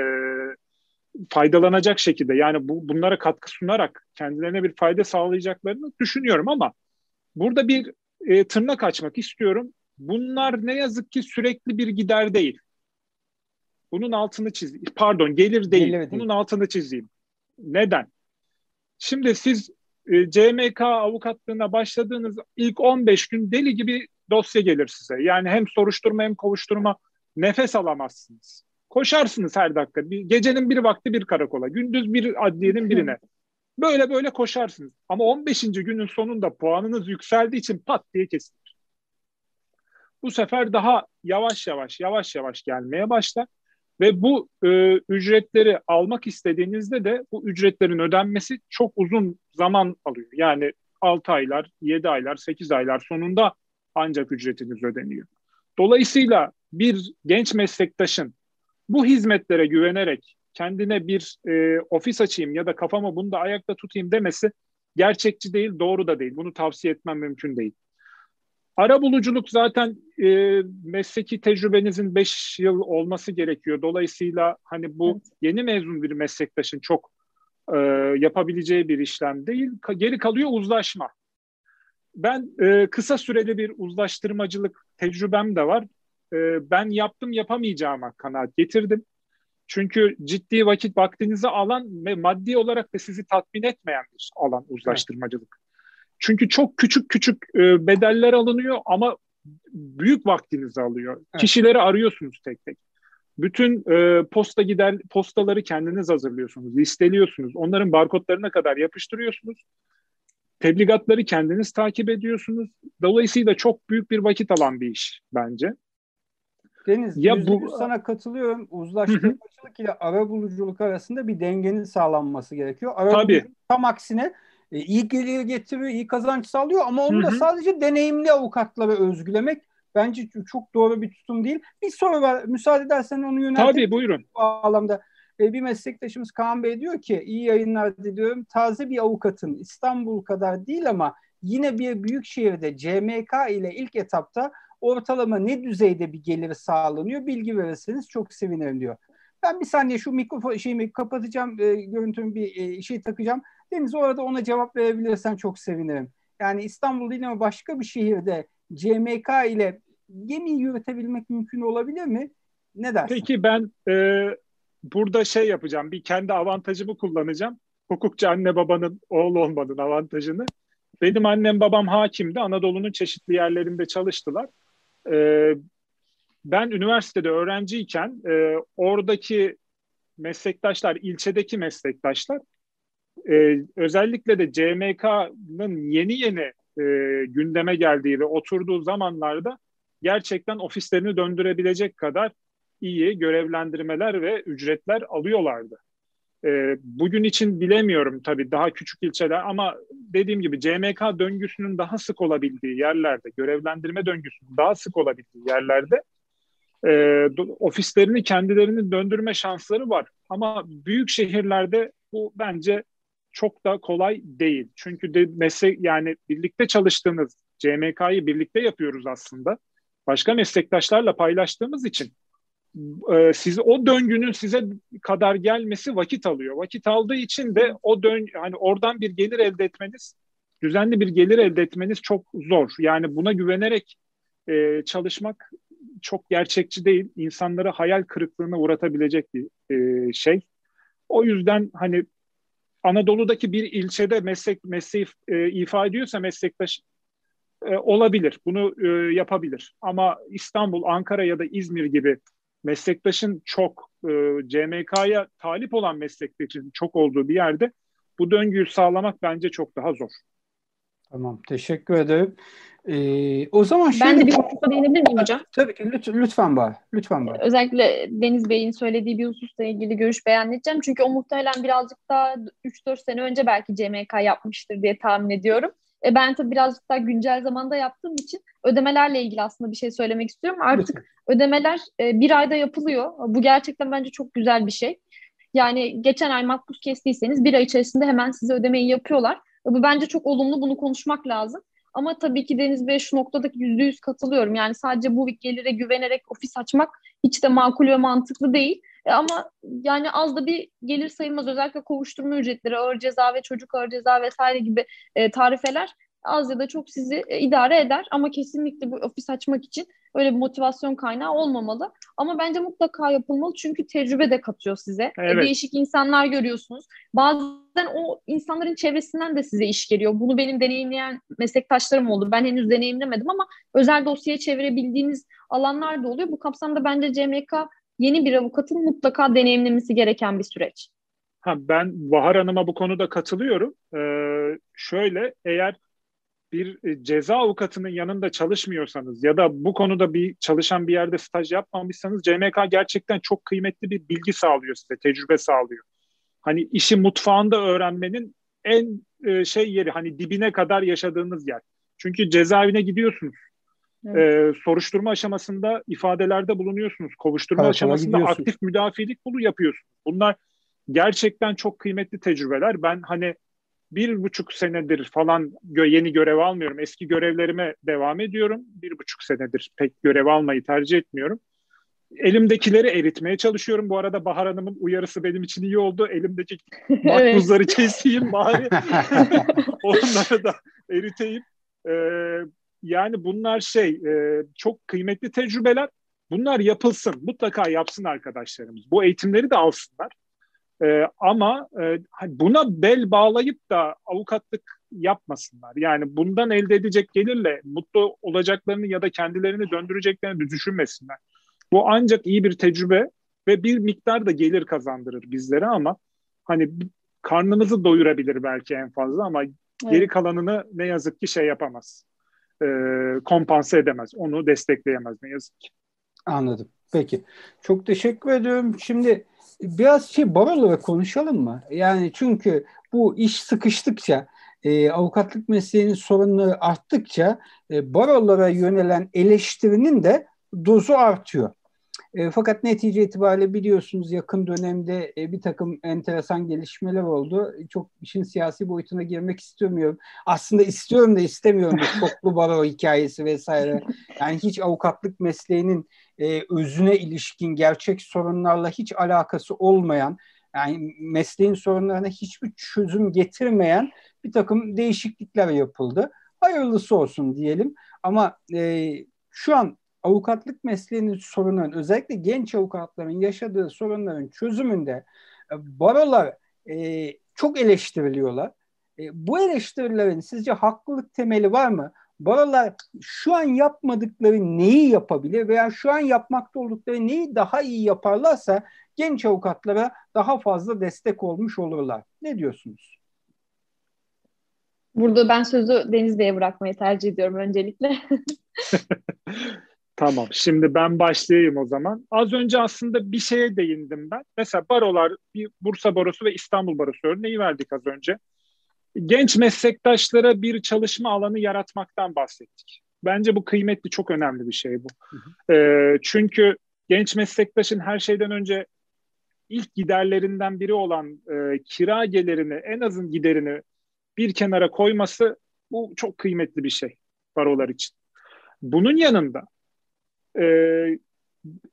faydalanacak şekilde yani bu bunlara katkı sunarak kendilerine bir fayda sağlayacaklarını düşünüyorum ama burada bir e, tırnak açmak istiyorum. Bunlar ne yazık ki sürekli bir gider değil. Bunun altını çiz. Pardon, gelir değil. Gelir değil. Bunun altını çizeyim. Neden? Şimdi siz e, CMK avukatlığına başladığınız ilk 15 gün deli gibi dosya gelir size. Yani hem soruşturma hem kovuşturma nefes alamazsınız. Koşarsınız her dakika. Bir, gecenin bir vakti bir karakola, gündüz bir adliyenin birine. [laughs] Böyle böyle koşarsınız. Ama 15. günün sonunda puanınız yükseldiği için pat diye kesilir. Bu sefer daha yavaş yavaş yavaş yavaş gelmeye başlar. Ve bu e, ücretleri almak istediğinizde de bu ücretlerin ödenmesi çok uzun zaman alıyor. Yani 6 aylar, 7 aylar, 8 aylar sonunda ancak ücretiniz ödeniyor. Dolayısıyla bir genç meslektaşın bu hizmetlere güvenerek kendine bir e, ofis açayım ya da kafamı bunu da ayakta tutayım demesi gerçekçi değil, doğru da değil. Bunu tavsiye etmem mümkün değil. Ara buluculuk zaten e, mesleki tecrübenizin 5 yıl olması gerekiyor. Dolayısıyla hani bu yeni mezun bir meslektaşın çok e, yapabileceği bir işlem değil. Geri kalıyor uzlaşma. Ben e, kısa süreli bir uzlaştırmacılık tecrübem de var. E, ben yaptım yapamayacağıma kanaat getirdim. Çünkü ciddi vakit vaktinizi alan ve maddi olarak da sizi tatmin etmeyen bir alan uzlaştırmacılık. Çünkü çok küçük küçük e, bedeller alınıyor ama büyük vaktinizi alıyor. Evet. Kişileri arıyorsunuz tek tek. Bütün e, posta gider postaları kendiniz hazırlıyorsunuz, listeliyorsunuz. Onların barkodlarına kadar yapıştırıyorsunuz. Tebligatları kendiniz takip ediyorsunuz. Dolayısıyla çok büyük bir vakit alan bir iş bence. Deniz, ya bu sana katılıyorum. Uzlaştırmacılık ile ara buluculuk arasında bir dengenin sağlanması gerekiyor. Ara Tabii. tam aksine e, iyi gelir getiriyor, iyi kazanç sağlıyor ama onu da sadece deneyimli avukatlara özgülemek bence çok doğru bir tutum değil. Bir soru var. Müsaade edersen onu yöneltelim. Tabii buyurun. Bu bağlamda. E, bir meslektaşımız Kaan Bey diyor ki iyi yayınlar diliyorum. Taze bir avukatın İstanbul kadar değil ama yine bir büyük şehirde CMK ile ilk etapta ortalama ne düzeyde bir gelir sağlanıyor bilgi verirseniz çok sevinirim diyor. Ben bir saniye şu mikrofon şeyimi kapatacağım, e, görüntümü bir e, şey takacağım. Deniz orada ona cevap verebilirsen çok sevinirim. Yani İstanbul değil ama başka bir şehirde CMK ile gemi yürütebilmek mümkün olabilir mi? Ne dersin? Peki ben e, burada şey yapacağım. Bir kendi avantajımı kullanacağım. Hukukçu anne babanın oğlu olmanın avantajını. Benim annem babam hakimdi. Anadolu'nun çeşitli yerlerinde çalıştılar. E, ben üniversitede öğrenciyken e, oradaki meslektaşlar, ilçedeki meslektaşlar e, özellikle de CMK'nın yeni yeni e, gündeme geldiği ve oturduğu zamanlarda gerçekten ofislerini döndürebilecek kadar iyi görevlendirmeler ve ücretler alıyorlardı. E, bugün için bilemiyorum tabii daha küçük ilçeler ama dediğim gibi CMK döngüsünün daha sık olabildiği yerlerde, görevlendirme döngüsünün daha sık olabildiği yerlerde e, ofislerini kendilerini döndürme şansları var. Ama büyük şehirlerde bu bence çok da kolay değil. Çünkü de meslek yani birlikte çalıştığınız CMK'yı birlikte yapıyoruz aslında. Başka meslektaşlarla paylaştığımız için e, siz o döngünün size kadar gelmesi vakit alıyor. Vakit aldığı için de o dön hani oradan bir gelir elde etmeniz, düzenli bir gelir elde etmeniz çok zor. Yani buna güvenerek e, çalışmak çok gerçekçi değil. İnsanları hayal kırıklığına uğratabilecek bir e, şey. O yüzden hani Anadolu'daki bir ilçede meslek mesleği e, ifa ediyorsa meslektaş e, olabilir. Bunu e, yapabilir. Ama İstanbul, Ankara ya da İzmir gibi meslektaşın çok e, CMK'ya talip olan meslektaşın çok olduğu bir yerde bu döngüyü sağlamak bence çok daha zor. Tamam, teşekkür ederim. Ee, o zaman şöyle... Ben de bir hususa değinebilir miyim hocam? Tabii ki lütfen, lütfen Bahar. Lütfen Bahar. Özellikle Deniz Bey'in söylediği bir hususla ilgili görüş beyan edeceğim. Çünkü o muhtemelen birazcık daha 3-4 sene önce belki CMK yapmıştır diye tahmin ediyorum. E ben tabii birazcık daha güncel zamanda yaptığım için ödemelerle ilgili aslında bir şey söylemek istiyorum. Artık ödemeler e, bir ayda yapılıyor. Bu gerçekten bence çok güzel bir şey. Yani geçen ay makbuz kestiyseniz bir ay içerisinde hemen size ödemeyi yapıyorlar. Bu bence çok olumlu bunu konuşmak lazım. Ama tabii ki Deniz Bey şu noktadaki yüzde yüz katılıyorum. Yani sadece bu gelire güvenerek ofis açmak hiç de makul ve mantıklı değil. E ama yani az da bir gelir sayılmaz. Özellikle kovuşturma ücretleri, ağır ceza ve çocuk ağır ceza vesaire gibi e, tarifeler az ya da çok sizi e, idare eder. Ama kesinlikle bu ofis açmak için öyle bir motivasyon kaynağı olmamalı. Ama bence mutlaka yapılmalı çünkü tecrübe de katıyor size. E, evet. Değişik insanlar görüyorsunuz. Bazen o insanların çevresinden de size iş geliyor. Bunu benim deneyimleyen meslektaşlarım oldu. Ben henüz deneyimlemedim ama özel dosyaya çevirebildiğiniz alanlar da oluyor. Bu kapsamda bence CMK yeni bir avukatın mutlaka deneyimlemesi gereken bir süreç. Ha, ben Bahar Hanım'a bu konuda katılıyorum. Ee, şöyle eğer bir e, ceza avukatının yanında çalışmıyorsanız ya da bu konuda bir çalışan bir yerde staj yapmamışsanız CMK gerçekten çok kıymetli bir bilgi sağlıyor size, tecrübe sağlıyor. Hani işi mutfağında öğrenmenin en e, şey yeri hani dibine kadar yaşadığınız yer. Çünkü cezaevine gidiyorsunuz. Evet. Ee, soruşturma aşamasında ifadelerde bulunuyorsunuz. Kovuşturma Karakola aşamasında aktif müdafilik bunu yapıyorsunuz. Bunlar gerçekten çok kıymetli tecrübeler. Ben hani bir buçuk senedir falan yeni görev almıyorum. Eski görevlerime devam ediyorum. Bir buçuk senedir pek görev almayı tercih etmiyorum. Elimdekileri eritmeye çalışıyorum. Bu arada Bahar Hanım'ın uyarısı benim için iyi oldu. Elimdeki [laughs] makbuzları keseyim bari. [laughs] [laughs] Onları da eriteyim. Ee, yani bunlar şey e, çok kıymetli tecrübeler. Bunlar yapılsın. Mutlaka yapsın arkadaşlarımız. Bu eğitimleri de alsınlar. E, ama e, hani buna bel bağlayıp da avukatlık yapmasınlar. Yani bundan elde edecek gelirle mutlu olacaklarını ya da kendilerini döndüreceklerini düşünmesinler. Bu ancak iyi bir tecrübe ve bir miktar da gelir kazandırır bizlere ama hani karnımızı doyurabilir belki en fazla ama evet. geri kalanını ne yazık ki şey yapamaz. E, kompanse edemez. Onu destekleyemez ne yazık ki. Anladım. Peki. Çok teşekkür ediyorum. Şimdi biraz şey barolara konuşalım mı? Yani çünkü bu iş sıkıştıkça e, avukatlık mesleğinin sorunları arttıkça e, barolara yönelen eleştirinin de dozu artıyor. E, fakat netice itibariyle biliyorsunuz yakın dönemde e, bir takım enteresan gelişmeler oldu. Çok işin siyasi boyutuna girmek istemiyorum. Aslında istiyorum da istemiyorum [laughs] bu çoklu baro hikayesi vesaire. Yani hiç avukatlık mesleğinin e, özüne ilişkin gerçek sorunlarla hiç alakası olmayan yani mesleğin sorunlarına hiçbir çözüm getirmeyen bir takım değişiklikler yapıldı. Hayırlısı olsun diyelim. Ama e, şu an avukatlık mesleğinin sorunların özellikle genç avukatların yaşadığı sorunların çözümünde e, barolar e, çok eleştiriliyorlar. E, bu eleştirilerin sizce haklılık temeli var mı? Barolar şu an yapmadıkları neyi yapabilir veya şu an yapmakta oldukları neyi daha iyi yaparlarsa genç avukatlara daha fazla destek olmuş olurlar. Ne diyorsunuz? Burada ben sözü Deniz Bey'e bırakmayı tercih ediyorum öncelikle. [laughs] Tamam. Şimdi ben başlayayım o zaman. Az önce aslında bir şeye değindim ben. Mesela barolar, bir Bursa Barosu ve İstanbul Barosu örneği verdik az önce. Genç meslektaşlara bir çalışma alanı yaratmaktan bahsettik. Bence bu kıymetli, çok önemli bir şey bu. Hı hı. E, çünkü genç meslektaşın her şeyden önce ilk giderlerinden biri olan e, kira gelirini, en azın giderini bir kenara koyması bu çok kıymetli bir şey barolar için. Bunun yanında e,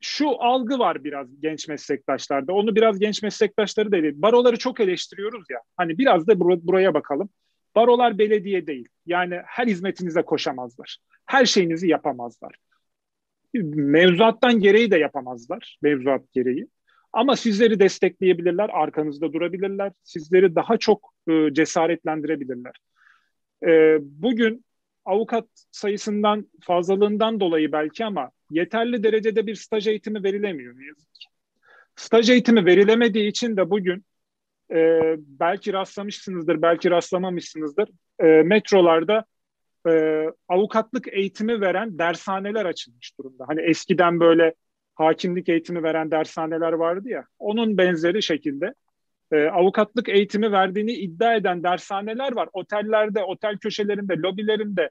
şu algı var biraz genç meslektaşlarda. Onu biraz genç meslektaşları da değil. Baroları çok eleştiriyoruz ya. Hani biraz da bur- buraya bakalım. Barolar belediye değil. Yani her hizmetinize koşamazlar. Her şeyinizi yapamazlar. Mevzuattan gereği de yapamazlar. Mevzuat gereği. Ama sizleri destekleyebilirler, arkanızda durabilirler, sizleri daha çok e, cesaretlendirebilirler. E, bugün avukat sayısından fazlalığından dolayı belki ama yeterli derecede bir staj eğitimi verilemiyor yazık. Staj eğitimi verilemediği için de bugün e, belki rastlamışsınızdır, belki rastlamamışsınızdır. E, metrolarda e, avukatlık eğitimi veren dershaneler açılmış durumda. Hani eskiden böyle hakimlik eğitimi veren dershaneler vardı ya. Onun benzeri şekilde e, avukatlık eğitimi verdiğini iddia eden dershaneler var. Otellerde, otel köşelerinde, lobilerinde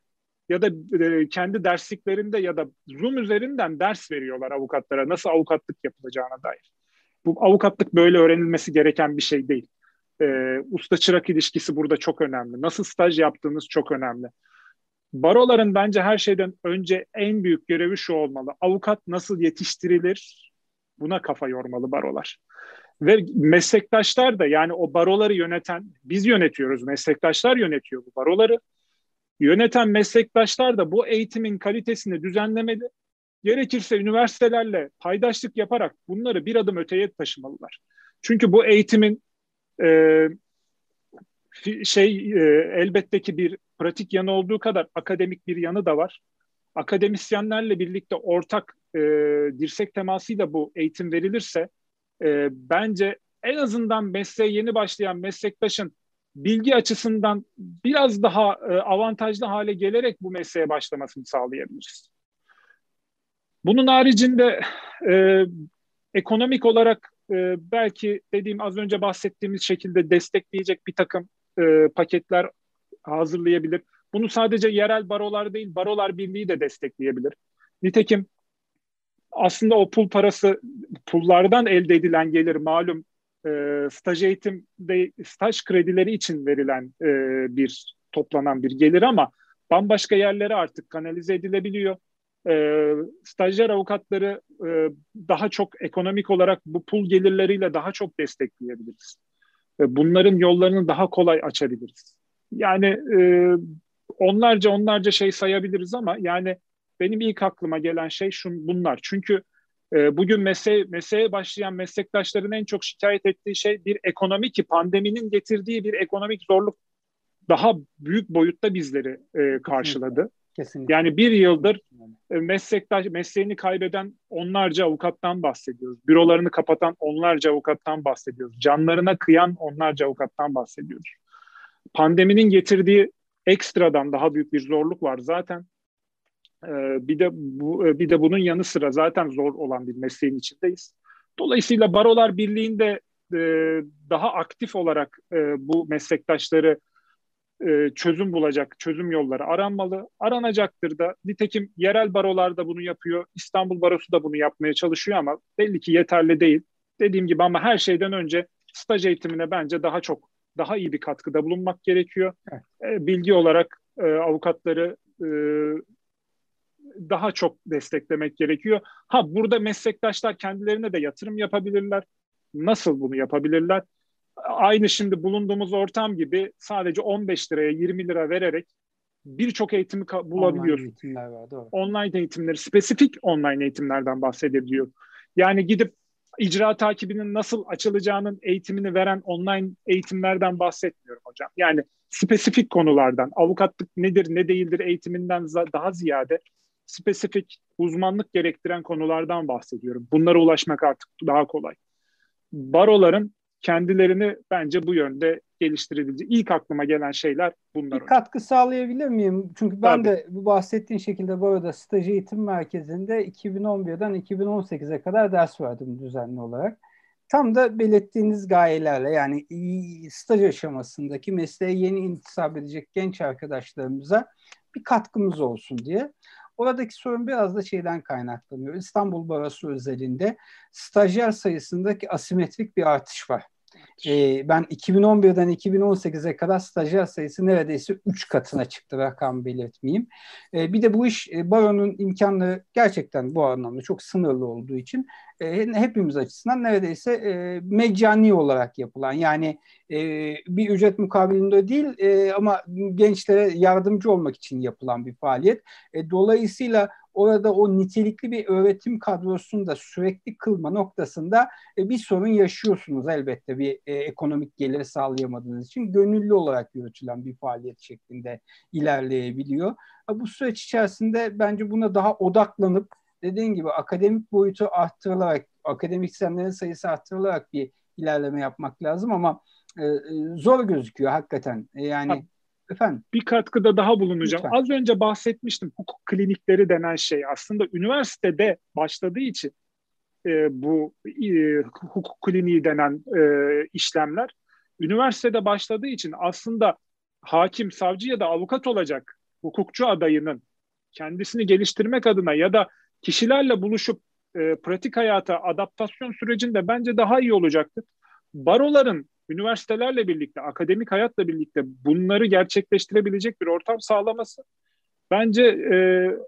ya da e, kendi dersliklerinde ya da Zoom üzerinden ders veriyorlar avukatlara nasıl avukatlık yapılacağına dair. Bu avukatlık böyle öğrenilmesi gereken bir şey değil. E, usta çırak ilişkisi burada çok önemli. Nasıl staj yaptığınız çok önemli. Baroların bence her şeyden önce en büyük görevi şu olmalı. Avukat nasıl yetiştirilir? Buna kafa yormalı barolar. Ve meslektaşlar da yani o baroları yöneten, biz yönetiyoruz, meslektaşlar yönetiyor bu baroları. Yöneten meslektaşlar da bu eğitimin kalitesini düzenlemeli. Gerekirse üniversitelerle paydaşlık yaparak bunları bir adım öteye taşımalılar. Çünkü bu eğitimin e, şey e, elbette ki bir pratik yanı olduğu kadar akademik bir yanı da var. Akademisyenlerle birlikte ortak e, dirsek temasıyla bu eğitim verilirse e, bence en azından mesleğe yeni başlayan meslektaşın bilgi açısından biraz daha e, avantajlı hale gelerek bu mesleğe başlamasını sağlayabiliriz. Bunun haricinde e, ekonomik olarak e, belki dediğim az önce bahsettiğimiz şekilde destekleyecek bir takım e, paketler hazırlayabilir. Bunu sadece yerel barolar değil, barolar birliği de destekleyebilir. Nitekim aslında o pul parası, pullardan elde edilen gelir malum e, staj eğitimde staj kredileri için verilen e, bir toplanan bir gelir ama bambaşka yerlere artık kanalize edilebiliyor. E, stajyer avukatları e, daha çok ekonomik olarak bu pul gelirleriyle daha çok destekleyebiliriz. E, bunların yollarını daha kolay açabiliriz. Yani e, onlarca onlarca şey sayabiliriz ama yani benim ilk aklıma gelen şey şun, bunlar. Çünkü e, bugün mesleğe, mesleğe başlayan meslektaşların en çok şikayet ettiği şey bir ekonomi ki pandeminin getirdiği bir ekonomik zorluk daha büyük boyutta bizleri e, karşıladı. Kesinlikle. Yani bir yıldır e, meslektaş mesleğini kaybeden onlarca avukattan bahsediyoruz. Bürolarını kapatan onlarca avukattan bahsediyoruz. Canlarına kıyan onlarca avukattan bahsediyoruz. Pandeminin getirdiği ekstradan daha büyük bir zorluk var zaten. Ee, bir de bu e, bir de bunun yanı sıra zaten zor olan bir mesleğin içindeyiz. Dolayısıyla Barolar Birliği'nde e, daha aktif olarak e, bu meslektaşları çözüm bulacak çözüm yolları aranmalı. Aranacaktır da. Nitekim yerel barolar da bunu yapıyor. İstanbul Barosu da bunu yapmaya çalışıyor ama belli ki yeterli değil. Dediğim gibi ama her şeyden önce staj eğitimine bence daha çok daha iyi bir katkıda bulunmak gerekiyor. Evet. Bilgi olarak avukatları daha çok desteklemek gerekiyor. Ha burada meslektaşlar kendilerine de yatırım yapabilirler. Nasıl bunu yapabilirler? Aynı şimdi bulunduğumuz ortam gibi sadece 15 liraya 20 lira vererek birçok eğitimi bulabiliyor. Online eğitimler var, doğru. Online eğitimleri, spesifik online eğitimlerden bahsedebiliyor. Yani gidip icra takibinin nasıl açılacağının eğitimini veren online eğitimlerden bahsetmiyorum hocam. Yani spesifik konulardan, avukatlık nedir, ne değildir eğitiminden daha ziyade spesifik uzmanlık gerektiren konulardan bahsediyorum. Bunlara ulaşmak artık daha kolay. Baroların kendilerini bence bu yönde geliştirebileceği ilk aklıma gelen şeyler bunlar. Bir katkı sağlayabilir miyim? Çünkü ben Tabii. de bu bahsettiğin şekilde bu arada staj eğitim merkezinde 2011'den 2018'e kadar ders verdim düzenli olarak. Tam da belirttiğiniz gayelerle yani staj aşamasındaki mesleğe yeni intisap edecek genç arkadaşlarımıza bir katkımız olsun diye. Oradaki sorun biraz da şeyden kaynaklanıyor. İstanbul Barosu özelinde stajyer sayısındaki asimetrik bir artış var. Ee, ben 2011'den 2018'e kadar stajyer sayısı neredeyse 3 katına çıktı rakam belirtmeyeyim. Ee, bir de bu iş e, baronun imkanları gerçekten bu anlamda çok sınırlı olduğu için e, hepimiz açısından neredeyse e, mecani olarak yapılan yani e, bir ücret mukabilinde değil e, ama gençlere yardımcı olmak için yapılan bir faaliyet. E, dolayısıyla orada o nitelikli bir öğretim kadrosunu da sürekli kılma noktasında e, bir sorun yaşıyorsunuz elbette bir e, ekonomik gelir sağlayamadığınız için gönüllü olarak yürütülen bir faaliyet şeklinde ilerleyebiliyor. Bu süreç içerisinde bence buna daha odaklanıp dediğin gibi akademik boyutu arttırılarak, akademisyenlerin sayısı arttırılarak bir ilerleme yapmak lazım ama e, e zor gözüküyor hakikaten. Yani Efendim? Bir katkıda daha bulunacağım. Lütfen. Az önce bahsetmiştim hukuk klinikleri denen şey aslında üniversitede başladığı için e, bu e, hukuk kliniği denen e, işlemler üniversitede başladığı için aslında hakim, savcı ya da avukat olacak hukukçu adayının kendisini geliştirmek adına ya da kişilerle buluşup e, pratik hayata adaptasyon sürecinde bence daha iyi olacaktır. Baroların üniversitelerle birlikte, akademik hayatla birlikte bunları gerçekleştirebilecek bir ortam sağlaması bence e,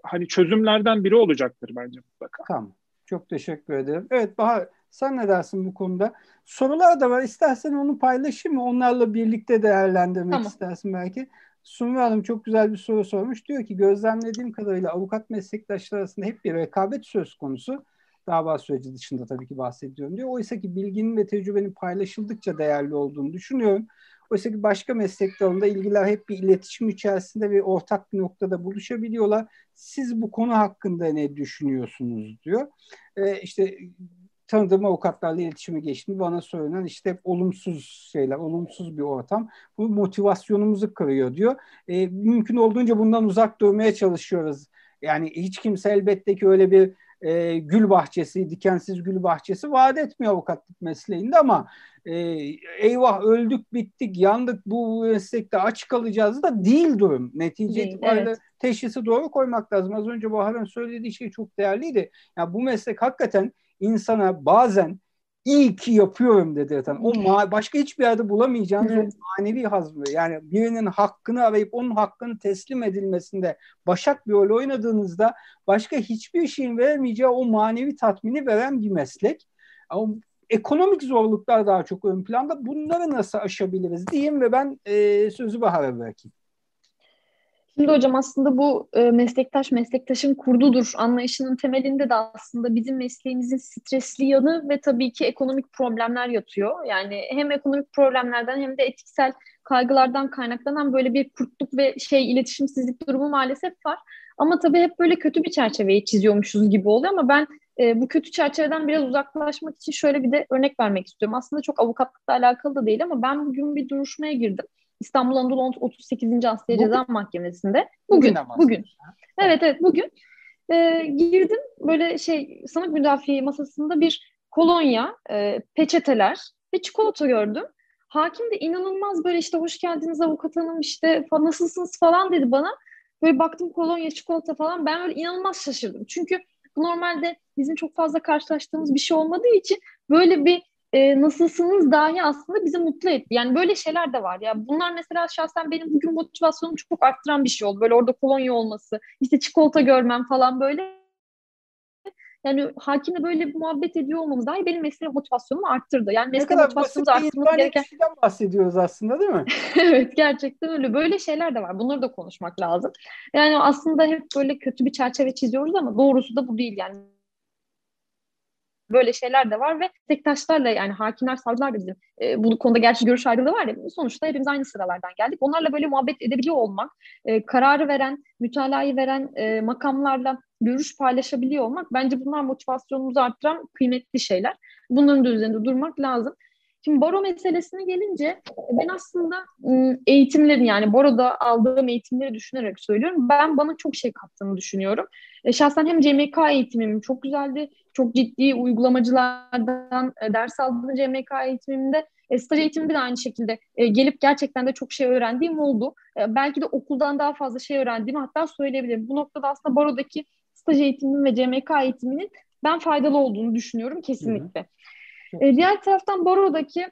hani çözümlerden biri olacaktır bence mutlaka. Tamam. Çok teşekkür ederim. Evet Bahar sen ne dersin bu konuda? Sorular da var. İstersen onu paylaşayım mı? Onlarla birlikte değerlendirmek tamam. istersin belki. Sumru Hanım çok güzel bir soru sormuş. Diyor ki gözlemlediğim kadarıyla avukat meslektaşlar arasında hep bir rekabet söz konusu. Dava süreci dışında tabii ki bahsediyorum diyor. Oysa ki bilginin ve tecrübenin paylaşıldıkça değerli olduğunu düşünüyorum. Oysa ki başka meslek dalında ilgiler hep bir iletişim içerisinde ve ortak bir noktada buluşabiliyorlar. Siz bu konu hakkında ne düşünüyorsunuz diyor. Ee, işte tanıdığım avukatlarla iletişime geçtim. Bana söylenen işte olumsuz şeyler, olumsuz bir ortam. Bu motivasyonumuzu kırıyor diyor. E, mümkün olduğunca bundan uzak durmaya çalışıyoruz. Yani hiç kimse elbette ki öyle bir e, gül bahçesi, dikensiz gül bahçesi vaat etmiyor avukatlık mesleğinde ama e, eyvah öldük, bittik, yandık bu meslekte aç kalacağız da değil durum. Netice değil, itibariyle evet. teşhisi doğru koymak lazım. Az önce Bahar'ın söylediği şey çok değerliydi. Yani bu meslek hakikaten insana bazen iyi ki yapıyorum dedi dedirten. O ma- başka hiçbir yerde bulamayacağınız evet. o manevi hazmı. Yani birinin hakkını arayıp onun hakkını teslim edilmesinde başak bir rol oynadığınızda başka hiçbir şeyin veremeyeceği o manevi tatmini veren bir meslek. Ama ekonomik zorluklar daha çok ön planda. Bunları nasıl aşabiliriz diyeyim ve ben e, sözü Bahar'a bırakayım. Şimdi hocam aslında bu e, meslektaş meslektaşın kurdudur anlayışının temelinde de aslında bizim mesleğimizin stresli yanı ve tabii ki ekonomik problemler yatıyor. Yani hem ekonomik problemlerden hem de etiksel kaygılardan kaynaklanan böyle bir kurtluk ve şey iletişimsizlik durumu maalesef var. Ama tabii hep böyle kötü bir çerçeveyi çiziyormuşuz gibi oluyor ama ben e, bu kötü çerçeveden biraz uzaklaşmak için şöyle bir de örnek vermek istiyorum. Aslında çok avukatlıkla alakalı da değil ama ben bugün bir duruşmaya girdim. İstanbul Anadolu 38. Asliye Ceza Mahkemesi'nde. Bugün, bugün. bugün. Evet evet bugün. E, girdim böyle şey sanık müdafiye masasında bir kolonya, e, peçeteler ve çikolata gördüm. Hakim de inanılmaz böyle işte hoş geldiniz avukat hanım işte nasılsınız falan dedi bana. Böyle baktım kolonya, çikolata falan ben böyle inanılmaz şaşırdım. Çünkü normalde bizim çok fazla karşılaştığımız bir şey olmadığı için böyle bir e, nasılsınız dahi aslında bizi mutlu etti. Yani böyle şeyler de var. Ya bunlar mesela şahsen benim bugün motivasyonumu çok arttıran bir şey oldu. Böyle orada kolonya olması, işte çikolata görmem falan böyle. Yani hakimle böyle bir muhabbet ediyor olmamız dahi benim mesleğim motivasyonumu arttırdı. Yani mesleğim motivasyonumuzu arttırmamız gereken... şeyden bahsediyoruz aslında değil mi? [laughs] evet gerçekten öyle. Böyle şeyler de var. Bunları da konuşmak lazım. Yani aslında hep böyle kötü bir çerçeve çiziyoruz ama doğrusu da bu değil. Yani Böyle şeyler de var ve tektaşlarla yani hakimler, savcılar da bizim e, bu konuda gerçi görüş ayrılığı var ya sonuçta hepimiz aynı sıralardan geldik. Onlarla böyle muhabbet edebiliyor olmak, e, kararı veren, mütalayı veren e, makamlarla görüş paylaşabiliyor olmak bence bunlar motivasyonumuzu arttıran kıymetli şeyler. Bunların da üzerinde durmak lazım. Şimdi baro meselesine gelince ben aslında eğitimlerin yani boroda aldığım eğitimleri düşünerek söylüyorum. Ben bana çok şey kattığını düşünüyorum. E, şahsen hem CMK eğitimim çok güzeldi. Çok ciddi uygulamacılardan e, ders aldığım CMK eğitimimde. E, staj eğitimimde de aynı şekilde e, gelip gerçekten de çok şey öğrendiğim oldu. E, belki de okuldan daha fazla şey öğrendiğimi hatta söyleyebilirim. Bu noktada aslında barodaki staj eğitimim ve CMK eğitiminin ben faydalı olduğunu düşünüyorum kesinlikle. Hı hı. E, diğer taraftan barodaki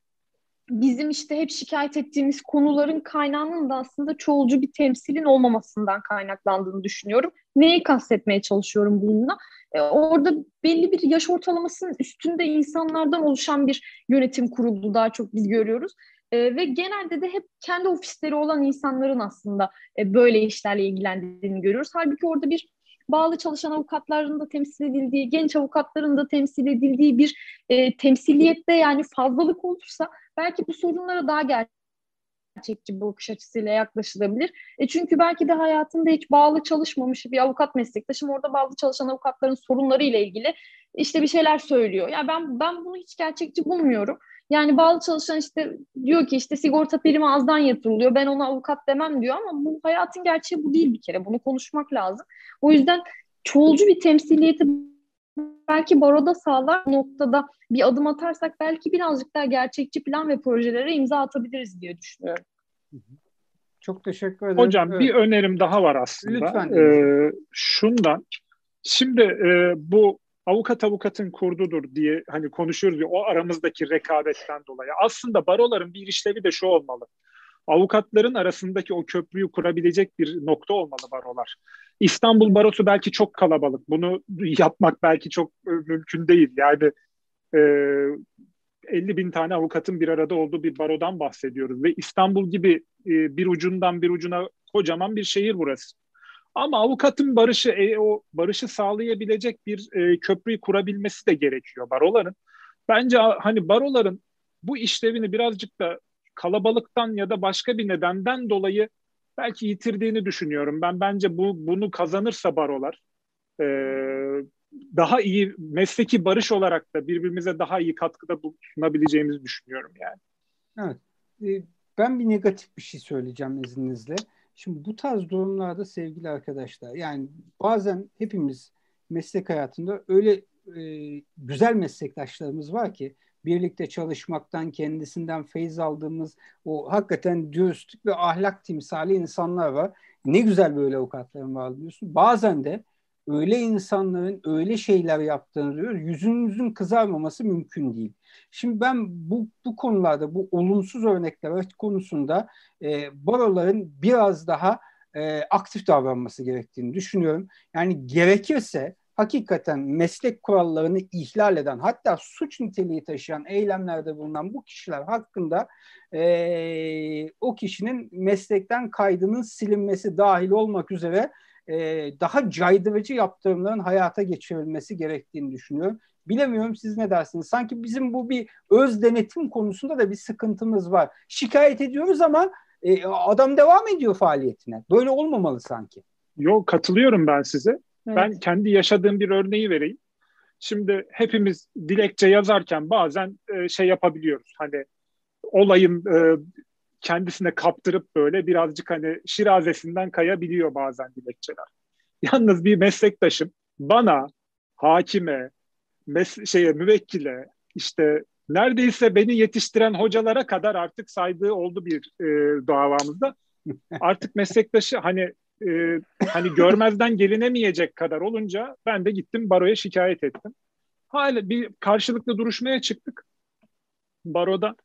bizim işte hep şikayet ettiğimiz konuların kaynağının da aslında çoğulcu bir temsilin olmamasından kaynaklandığını düşünüyorum. Neyi kastetmeye çalışıyorum bununla? E, orada belli bir yaş ortalamasının üstünde insanlardan oluşan bir yönetim kurulu daha çok biz görüyoruz. E, ve genelde de hep kendi ofisleri olan insanların aslında e, böyle işlerle ilgilendiğini görüyoruz. Halbuki orada bir bağlı çalışan avukatların da temsil edildiği, genç avukatların da temsil edildiği bir e, temsiliyette yani fazlalık olursa belki bu sorunlara daha gerçekçi bir bakış açısıyla yaklaşılabilir. E çünkü belki de hayatında hiç bağlı çalışmamış bir avukat meslektaşım orada bağlı çalışan avukatların sorunları ile ilgili işte bir şeyler söylüyor. Yani ben ben bunu hiç gerçekçi bulmuyorum. Yani bağlı çalışan işte diyor ki işte sigorta primi azdan yatırılıyor. Ben ona avukat demem diyor ama bu hayatın gerçeği bu değil bir kere. Bunu konuşmak lazım. O yüzden çoğulcu bir temsiliyeti belki baroda sağlar noktada bir adım atarsak belki birazcık daha gerçekçi plan ve projelere imza atabiliriz diye düşünüyorum. Çok teşekkür ederim. Hocam evet. bir önerim daha var aslında. Lütfen. Ee, şundan. Şimdi e, bu avukat avukatın kurdudur diye hani konuşuyoruz ya o aramızdaki rekabetten dolayı. Aslında baroların bir işlevi de şu olmalı. Avukatların arasındaki o köprüyü kurabilecek bir nokta olmalı barolar. İstanbul Barosu belki çok kalabalık. Bunu yapmak belki çok e, mümkün değil. Yani e, 50 bin tane avukatın bir arada olduğu bir barodan bahsediyoruz. Ve İstanbul gibi e, bir ucundan bir ucuna kocaman bir şehir burası. Ama avukatın barışı, e, o barışı sağlayabilecek bir e, köprüyü kurabilmesi de gerekiyor baroların. Bence hani baroların bu işlevini birazcık da kalabalıktan ya da başka bir nedenden dolayı belki yitirdiğini düşünüyorum. Ben bence bu bunu kazanırsa barolar e, daha iyi mesleki barış olarak da birbirimize daha iyi katkıda sunabileceğimizi düşünüyorum yani. Evet. E, ben bir negatif bir şey söyleyeceğim izninizle. Şimdi bu tarz durumlarda sevgili arkadaşlar yani bazen hepimiz meslek hayatında öyle e, güzel meslektaşlarımız var ki birlikte çalışmaktan kendisinden feyiz aldığımız o hakikaten dürüstlük ve ahlak timsali insanlar var. Ne güzel böyle avukatların var diyorsun. Bazen de öyle insanların öyle şeyler yaptığını diyor. Yüzünüzün kızarmaması mümkün değil. Şimdi ben bu, bu konularda bu olumsuz örnekler konusunda e, baroların biraz daha e, aktif davranması gerektiğini düşünüyorum. Yani gerekirse hakikaten meslek kurallarını ihlal eden hatta suç niteliği taşıyan eylemlerde bulunan bu kişiler hakkında e, o kişinin meslekten kaydının silinmesi dahil olmak üzere e, daha caydırıcı yaptırımların hayata geçirilmesi gerektiğini düşünüyorum. Bilemiyorum siz ne dersiniz? Sanki bizim bu bir öz denetim konusunda da bir sıkıntımız var. Şikayet ediyoruz ama e, adam devam ediyor faaliyetine. Böyle olmamalı sanki. Yok katılıyorum ben size. Evet. Ben kendi yaşadığım bir örneği vereyim. Şimdi hepimiz dilekçe yazarken bazen e, şey yapabiliyoruz. Hani olayın e, kendisine kaptırıp böyle birazcık hani şirazesinden kayabiliyor bazen dilekçeler. [laughs] Yalnız bir meslektaşım bana, hakime, mes- şeye müvekkile işte neredeyse beni yetiştiren hocalara kadar artık saydığı oldu bir e, davamızda. [laughs] Artık meslektaşı hani e, hani görmezden gelinemeyecek kadar olunca ben de gittim baroya şikayet ettim. Hala bir karşılıklı duruşmaya çıktık baroda.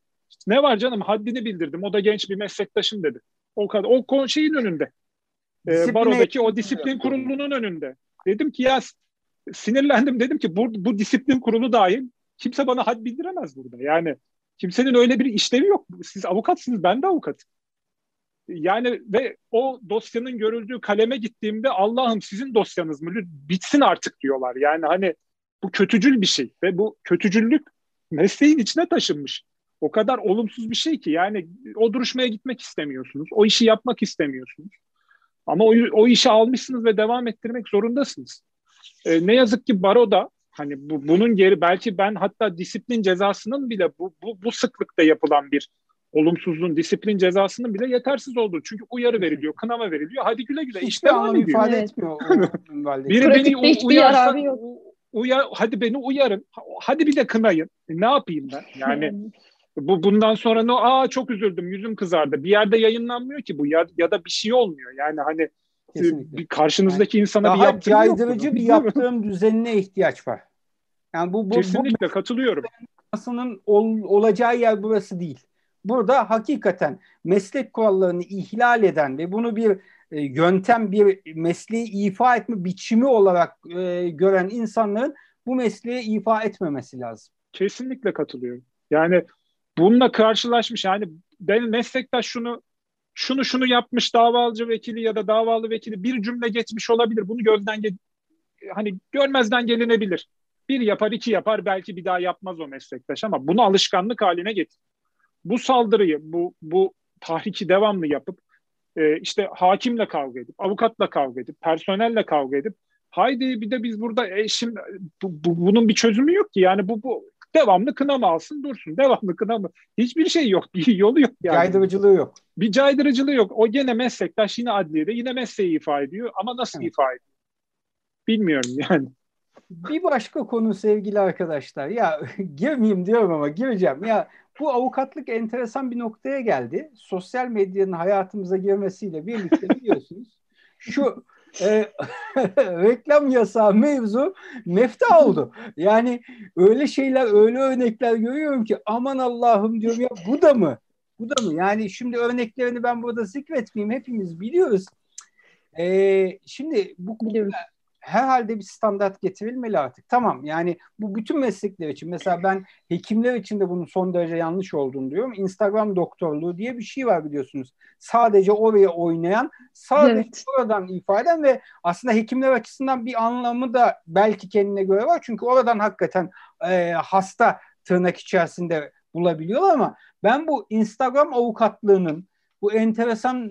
Ne var canım haddini bildirdim. O da genç bir meslektaşım dedi. O kadar. O şeyin önünde. E, barodaki o disiplin kurulunun önünde. Dedim ki ya sinirlendim dedim ki bu, bu disiplin kurulu dahil kimse bana had bildiremez burada. Yani kimsenin öyle bir işlevi yok. Siz avukatsınız ben de avukatım. Yani ve o dosyanın görüldüğü kaleme gittiğimde Allah'ım sizin dosyanız mı? Bitsin artık diyorlar. Yani hani bu kötücül bir şey ve bu kötücüllük mesleğin içine taşınmış. O kadar olumsuz bir şey ki yani o duruşmaya gitmek istemiyorsunuz. O işi yapmak istemiyorsunuz. Ama o, o işi almışsınız ve devam ettirmek zorundasınız. E, ne yazık ki baroda hani bu, bunun geri belki ben hatta disiplin cezasının bile bu, bu, bu sıklıkta yapılan bir olumsuzluğun disiplin cezasının bile yetersiz olduğu. Çünkü uyarı veriliyor, kınama veriliyor. Hadi güle güle işte devam ediyor. ifade etmiyor. [laughs] Biri beni uyarsa uyar, hadi beni uyarın. Hadi bir de kınayın. E, ne yapayım ben? Yani bu bundan sonra ne aa çok üzüldüm, yüzüm kızardı. Bir yerde yayınlanmıyor ki bu ya, ya da bir şey olmuyor. Yani hani Kesinlikle. bir karşınızdaki yani insana daha bir caydırıcı bir yaptırım düzenine ihtiyaç var. Yani bu, bu kesinlikle bu, katılıyorum. Ol, olacağı yer burası değil. Burada hakikaten meslek kurallarını ihlal eden ve bunu bir e, yöntem, bir mesleği ifa etme biçimi olarak e, gören insanların bu mesleği ifa etmemesi lazım. Kesinlikle katılıyorum. Yani bununla karşılaşmış yani benim meslektaş şunu şunu şunu yapmış davalıcı vekili ya da davalı vekili bir cümle geçmiş olabilir. Bunu gözden hani görmezden gelinebilir. Bir yapar, iki yapar belki bir daha yapmaz o meslektaş ama bunu alışkanlık haline getir. Bu saldırıyı, bu bu tahriki devamlı yapıp e, işte hakimle kavga edip, avukatla kavga edip, personelle kavga edip haydi bir de biz burada e, şimdi bu, bu, bunun bir çözümü yok ki. Yani bu bu Devamlı kınama alsın dursun. Devamlı kınama. Hiçbir şey yok. [laughs] Bir yolu yok yani. Caydırıcılığı yok. Bir caydırıcılığı yok. O gene meslektaş yine adliyede yine mesleği ifa ediyor ama nasıl evet. ifa ediyor? Bilmiyorum [laughs] yani. Bir başka konu sevgili arkadaşlar. Ya [laughs] girmeyeyim diyorum ama gireceğim. Ya bu avukatlık enteresan bir noktaya geldi. Sosyal medyanın hayatımıza girmesiyle birlikte biliyorsunuz. Şu e, [laughs] reklam yasağı mevzu mefta oldu. Yani öyle şeyler, öyle örnekler görüyorum ki aman Allah'ım diyorum ya bu da mı? Bu da mı? Yani şimdi örneklerini ben burada zikretmeyeyim. Hepimiz biliyoruz. Ee, şimdi bu biliyoruz herhalde bir standart getirilmeli artık. Tamam yani bu bütün meslekler için. Mesela ben hekimler için de bunun son derece yanlış olduğunu diyorum. Instagram doktorluğu diye bir şey var biliyorsunuz. Sadece oraya oynayan, sadece evet. oradan ifade ve aslında hekimler açısından bir anlamı da belki kendine göre var. Çünkü oradan hakikaten e, hasta tırnak içerisinde bulabiliyorlar ama ben bu Instagram avukatlığının bu enteresan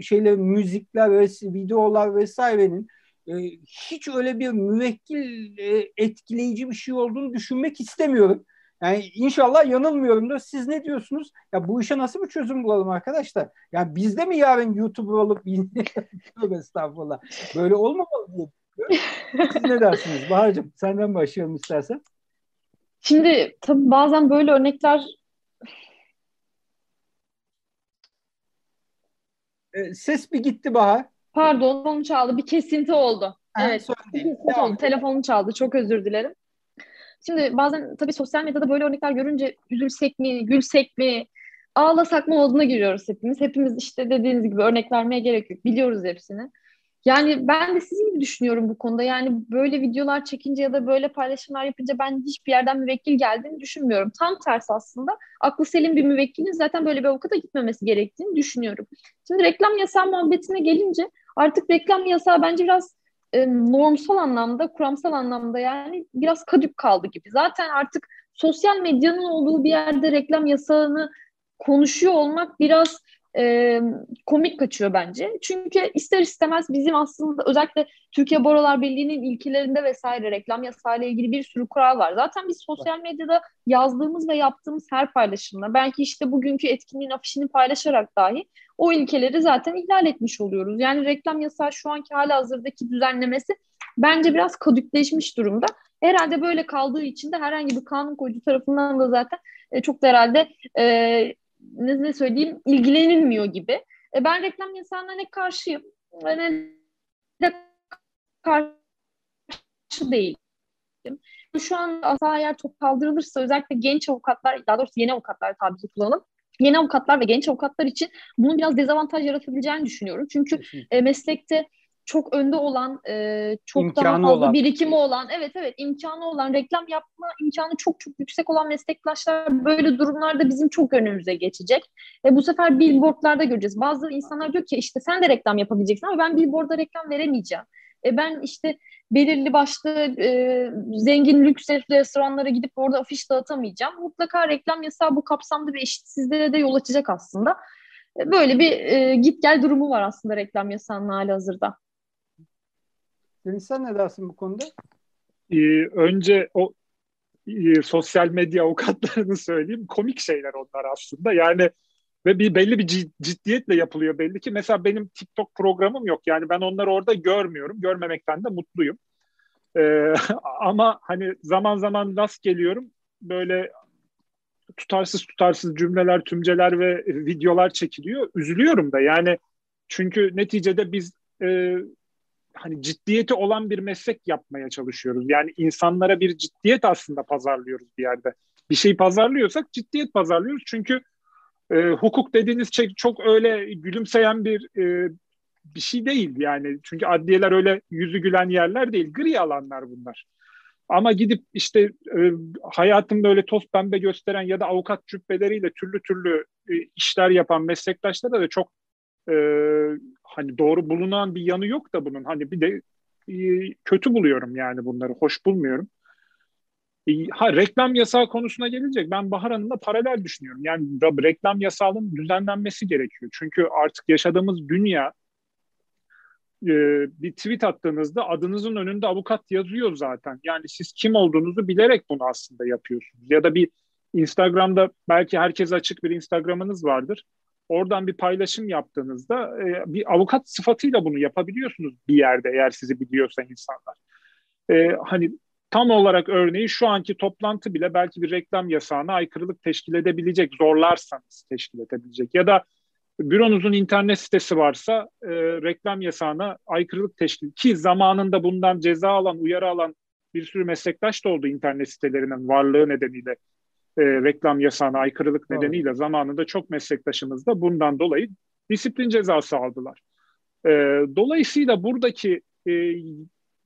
şeyler, müzikler, videolar vesairenin e, hiç öyle bir müvekkil e, etkileyici bir şey olduğunu düşünmek istemiyorum. Yani inşallah yanılmıyorumdur. Siz ne diyorsunuz? Ya bu işe nasıl bir çözüm bulalım arkadaşlar? Yani biz de mi yarın YouTuber olup [laughs] estağfurullah. Böyle olmamalı diye. Siz ne dersiniz? Bahar'cığım senden başlayalım istersen. Şimdi tabii bazen böyle örnekler e, Ses bir gitti Bahar. Pardon, telefonu çaldı. Bir kesinti oldu. Ha, evet, kesinti oldu. Telefonu çaldı. Çok özür dilerim. Şimdi bazen tabii sosyal medyada böyle örnekler görünce üzülsek mi, gülsek mi, ağlasak mı olduğuna giriyoruz hepimiz. Hepimiz işte dediğiniz gibi örnek vermeye gerek yok. Biliyoruz hepsini. Yani ben de sizin gibi düşünüyorum bu konuda. Yani böyle videolar çekince ya da böyle paylaşımlar yapınca ben hiçbir yerden müvekkil geldiğini düşünmüyorum. Tam tersi aslında. Aklı selim bir müvekkilin zaten böyle bir avukata gitmemesi gerektiğini düşünüyorum. Şimdi reklam yasağı muhabbetine gelince artık reklam yasağı bence biraz e, normsal anlamda, kuramsal anlamda yani biraz kadük kaldı gibi. Zaten artık sosyal medyanın olduğu bir yerde reklam yasağını konuşuyor olmak biraz e, komik kaçıyor bence. Çünkü ister istemez bizim aslında özellikle Türkiye Barolar Birliği'nin ilkelerinde vesaire reklam yasayla ilgili bir sürü kural var. Zaten biz sosyal medyada yazdığımız ve yaptığımız her paylaşımda belki işte bugünkü etkinliğin afişini paylaşarak dahi o ilkeleri zaten ihlal etmiş oluyoruz. Yani reklam yasağı şu anki hali hazırdaki düzenlemesi bence biraz kadükleşmiş durumda. Herhalde böyle kaldığı için de herhangi bir kanun koyucu tarafından da zaten e, çok da herhalde e, ne, ne söyleyeyim ilgilenilmiyor gibi. E, ben reklam yasağına ne karşıyım ne de karşı değilim. Şu an asla eğer çok kaldırılırsa özellikle genç avukatlar, daha doğrusu yeni avukatlar tabiri kullanalım. Yeni avukatlar ve genç avukatlar için bunun biraz dezavantaj yaratabileceğini düşünüyorum. Çünkü e, meslekte çok önde olan, e, çok imkanı daha fazla olan. birikimi olan, evet evet imkanı olan, reklam yapma imkanı çok çok yüksek olan meslektaşlar böyle durumlarda bizim çok önümüze geçecek. E, bu sefer billboardlarda göreceğiz. Bazı insanlar diyor ki işte sen de reklam yapabileceksin ama ben billboardda reklam veremeyeceğim. E, ben işte belirli başlı e, zengin lüks restoranlara gidip orada afiş dağıtamayacağım. Mutlaka reklam yasağı bu kapsamda bir eşitsizliğe de yol açacak aslında. E, böyle bir e, git gel durumu var aslında reklam yasağının hali hazırda. Deniz sen ne dersin bu konuda? Ee, önce o e, sosyal medya avukatlarını [laughs] söyleyeyim. Komik şeyler onlar aslında. Yani ve bir belli bir ciddiyetle yapılıyor belli ki. Mesela benim TikTok programım yok. Yani ben onları orada görmüyorum. Görmemekten de mutluyum. Ee, [laughs] ama hani zaman zaman rast geliyorum. Böyle tutarsız tutarsız cümleler, tümceler ve videolar çekiliyor. Üzülüyorum da yani çünkü neticede biz e, hani ciddiyeti olan bir meslek yapmaya çalışıyoruz. Yani insanlara bir ciddiyet aslında pazarlıyoruz bir yerde. Bir şey pazarlıyorsak ciddiyet pazarlıyoruz. Çünkü e, hukuk dediğiniz şey çok öyle gülümseyen bir e, bir şey değil yani. Çünkü adliyeler öyle yüzü gülen yerler değil. Gri alanlar bunlar. Ama gidip işte e, hayatını böyle toz pembe gösteren ya da avukat cübbeleriyle türlü türlü e, işler yapan meslektaşlara da çok e, hani doğru bulunan bir yanı yok da bunun. Hani bir de e, kötü buluyorum yani bunları. Hoş bulmuyorum. E, ha reklam yasağı konusuna gelecek. Ben Bahar Hanım'la paralel düşünüyorum. Yani reklam yasağının düzenlenmesi gerekiyor. Çünkü artık yaşadığımız dünya e, bir tweet attığınızda adınızın önünde avukat yazıyor zaten. Yani siz kim olduğunuzu bilerek bunu aslında yapıyorsunuz. Ya da bir Instagram'da belki herkes açık bir Instagram'ınız vardır. Oradan bir paylaşım yaptığınızda e, bir avukat sıfatıyla bunu yapabiliyorsunuz bir yerde eğer sizi biliyorsa insanlar. E, hani tam olarak örneği şu anki toplantı bile belki bir reklam yasağına aykırılık teşkil edebilecek, zorlarsanız teşkil edebilecek. Ya da büronuzun internet sitesi varsa e, reklam yasağına aykırılık teşkil ki zamanında bundan ceza alan, uyarı alan bir sürü meslektaş da oldu internet sitelerinin varlığı nedeniyle e, reklam yasağına aykırılık evet. nedeniyle zamanında çok meslektaşımız da bundan dolayı disiplin cezası aldılar. E, dolayısıyla buradaki e,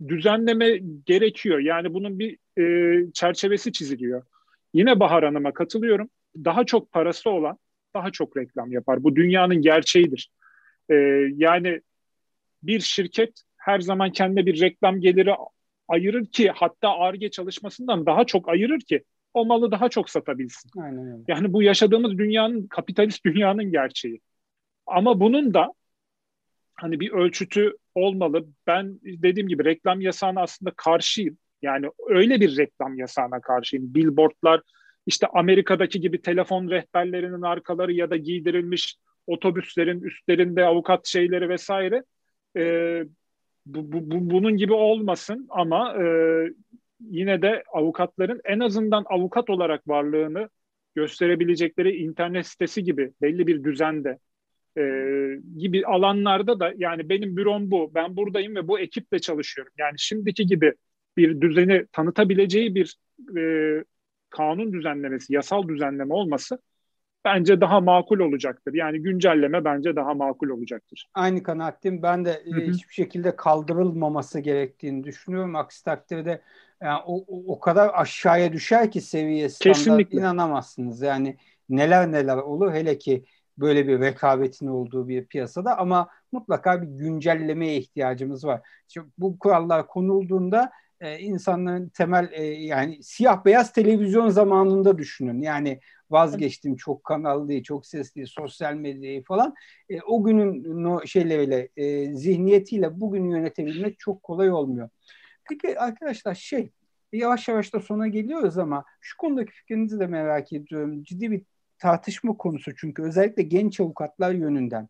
düzenleme gerekiyor. Yani bunun bir e, çerçevesi çiziliyor. Yine Bahar Hanım'a katılıyorum. Daha çok parası olan daha çok reklam yapar. Bu dünyanın gerçeğidir. E, yani bir şirket her zaman kendine bir reklam geliri ayırır ki hatta ARGE çalışmasından daha çok ayırır ki o malı daha çok satabilsin. Aynen öyle. Yani bu yaşadığımız dünyanın kapitalist dünyanın gerçeği. Ama bunun da hani bir ölçütü olmalı. Ben dediğim gibi reklam yasağına aslında karşıyım. Yani öyle bir reklam yasağına karşıyım. Billboardlar, işte Amerika'daki gibi telefon rehberlerinin arkaları ya da giydirilmiş otobüslerin üstlerinde avukat şeyleri vesaire e, bu, bu, bu, bunun gibi olmasın ama e, yine de avukatların en azından avukat olarak varlığını gösterebilecekleri internet sitesi gibi belli bir düzende e, gibi alanlarda da yani benim bürom bu, ben buradayım ve bu ekiple çalışıyorum. Yani şimdiki gibi bir düzeni tanıtabileceği bir e, kanun düzenlemesi, yasal düzenleme olması bence daha makul olacaktır. Yani güncelleme bence daha makul olacaktır. Aynı kanaatim. Ben de Hı-hı. hiçbir şekilde kaldırılmaması gerektiğini düşünüyorum. Aksi takdirde yani o, o kadar aşağıya düşer ki seviye standart Kesinlikle. inanamazsınız. Yani neler neler olur hele ki böyle bir rekabetin olduğu bir piyasada ama mutlaka bir güncellemeye ihtiyacımız var. Şimdi bu kurallar konulduğunda e, insanların temel e, yani siyah beyaz televizyon zamanında düşünün. Yani vazgeçtim çok kanallı, çok sesli, sosyal medyayı falan. E, o günün no, şeyleriyle, e, zihniyetiyle bugün yönetebilmek çok kolay olmuyor. Peki arkadaşlar şey, yavaş yavaş da sona geliyoruz ama şu konudaki fikrinizi de merak ediyorum. Ciddi bir tartışma konusu çünkü özellikle genç avukatlar yönünden.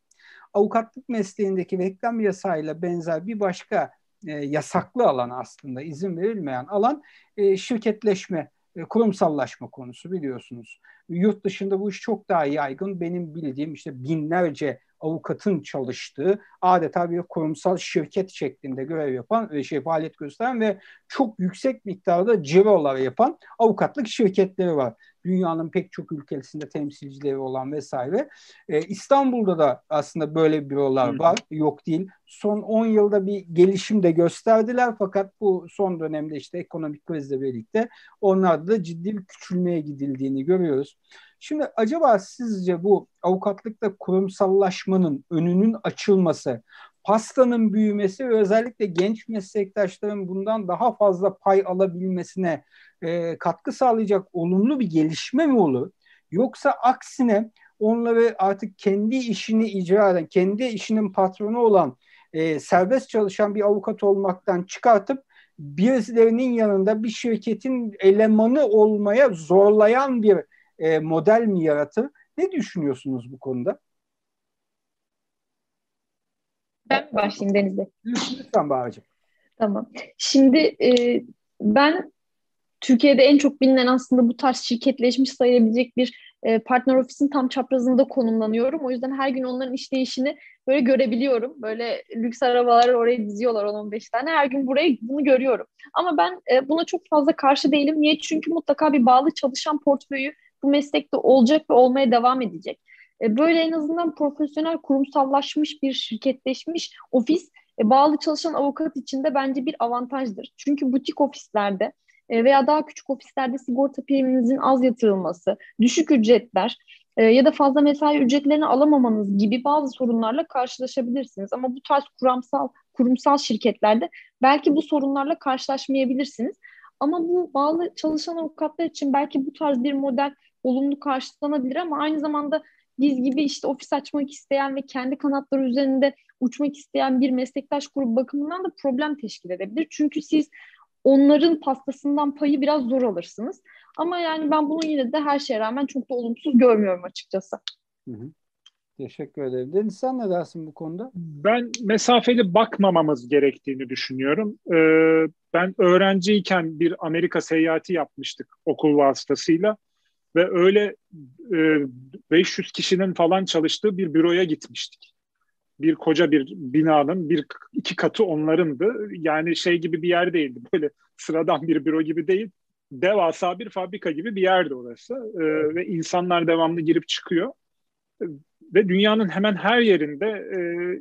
Avukatlık mesleğindeki reklam yasayla benzer bir başka e, yasaklı alan aslında izin verilmeyen alan e, şirketleşme, e, kurumsallaşma konusu biliyorsunuz. Yurt dışında bu iş çok daha yaygın. Benim bildiğim işte binlerce avukatın çalıştığı adeta bir kurumsal şirket şeklinde görev yapan ve şey faaliyet gösteren ve çok yüksek miktarda cirolar yapan avukatlık şirketleri var dünyanın pek çok ülkesinde temsilcileri olan vesaire. E, İstanbul'da da aslında böyle bürolar Hı. var. Yok değil. Son 10 yılda bir gelişim de gösterdiler fakat bu son dönemde işte ekonomik krizle birlikte onlarda da ciddi bir küçülmeye gidildiğini görüyoruz. Şimdi acaba sizce bu avukatlıkta kurumsallaşmanın önünün açılması, pastanın büyümesi ve özellikle genç meslektaşların bundan daha fazla pay alabilmesine e, katkı sağlayacak olumlu bir gelişme mi olur? Yoksa aksine onları artık kendi işini icra eden, kendi işinin patronu olan e, serbest çalışan bir avukat olmaktan çıkartıp birilerinin yanında bir şirketin elemanı olmaya zorlayan bir e, model mi yaratır? Ne düşünüyorsunuz bu konuda? Ben başlayayım Deniz'de. Lütfen Bahar'cığım. Tamam. Şimdi e, ben Türkiye'de en çok bilinen aslında bu tarz şirketleşmiş sayılabilecek bir e, partner ofisin tam çaprazında konumlanıyorum. O yüzden her gün onların işleyişini böyle görebiliyorum. Böyle lüks arabalar oraya diziyorlar 10-15 tane. Her gün burayı bunu görüyorum. Ama ben e, buna çok fazla karşı değilim. Niye? Çünkü mutlaka bir bağlı çalışan portföyü bu meslekte olacak ve olmaya devam edecek. E, böyle en azından profesyonel kurumsallaşmış bir şirketleşmiş ofis e, bağlı çalışan avukat için de bence bir avantajdır. Çünkü butik ofislerde e, veya daha küçük ofislerde sigorta priminizin az yatırılması, düşük ücretler ya da fazla mesai ücretlerini alamamanız gibi bazı sorunlarla karşılaşabilirsiniz. Ama bu tarz kurumsal kurumsal şirketlerde belki bu sorunlarla karşılaşmayabilirsiniz. Ama bu bağlı çalışan avukatlar için belki bu tarz bir model olumlu karşılanabilir ama aynı zamanda biz gibi işte ofis açmak isteyen ve kendi kanatları üzerinde uçmak isteyen bir meslektaş grubu bakımından da problem teşkil edebilir. Çünkü siz onların pastasından payı biraz zor alırsınız. Ama yani ben bunu yine de her şeye rağmen çok da olumsuz görmüyorum açıkçası. Hı hı. Teşekkür ederim. Deniz sen ne dersin bu konuda? Ben mesafeli bakmamamız gerektiğini düşünüyorum. Ee, ben öğrenciyken bir Amerika seyahati yapmıştık okul vasıtasıyla ve öyle e, 500 kişinin falan çalıştığı bir büroya gitmiştik. Bir koca bir binanın bir iki katı onlarındı. Yani şey gibi bir yer değildi. Böyle sıradan bir büro gibi değil. Devasa bir fabrika gibi bir yerdi orası. Ee, ve insanlar devamlı girip çıkıyor ve dünyanın hemen her yerinde e,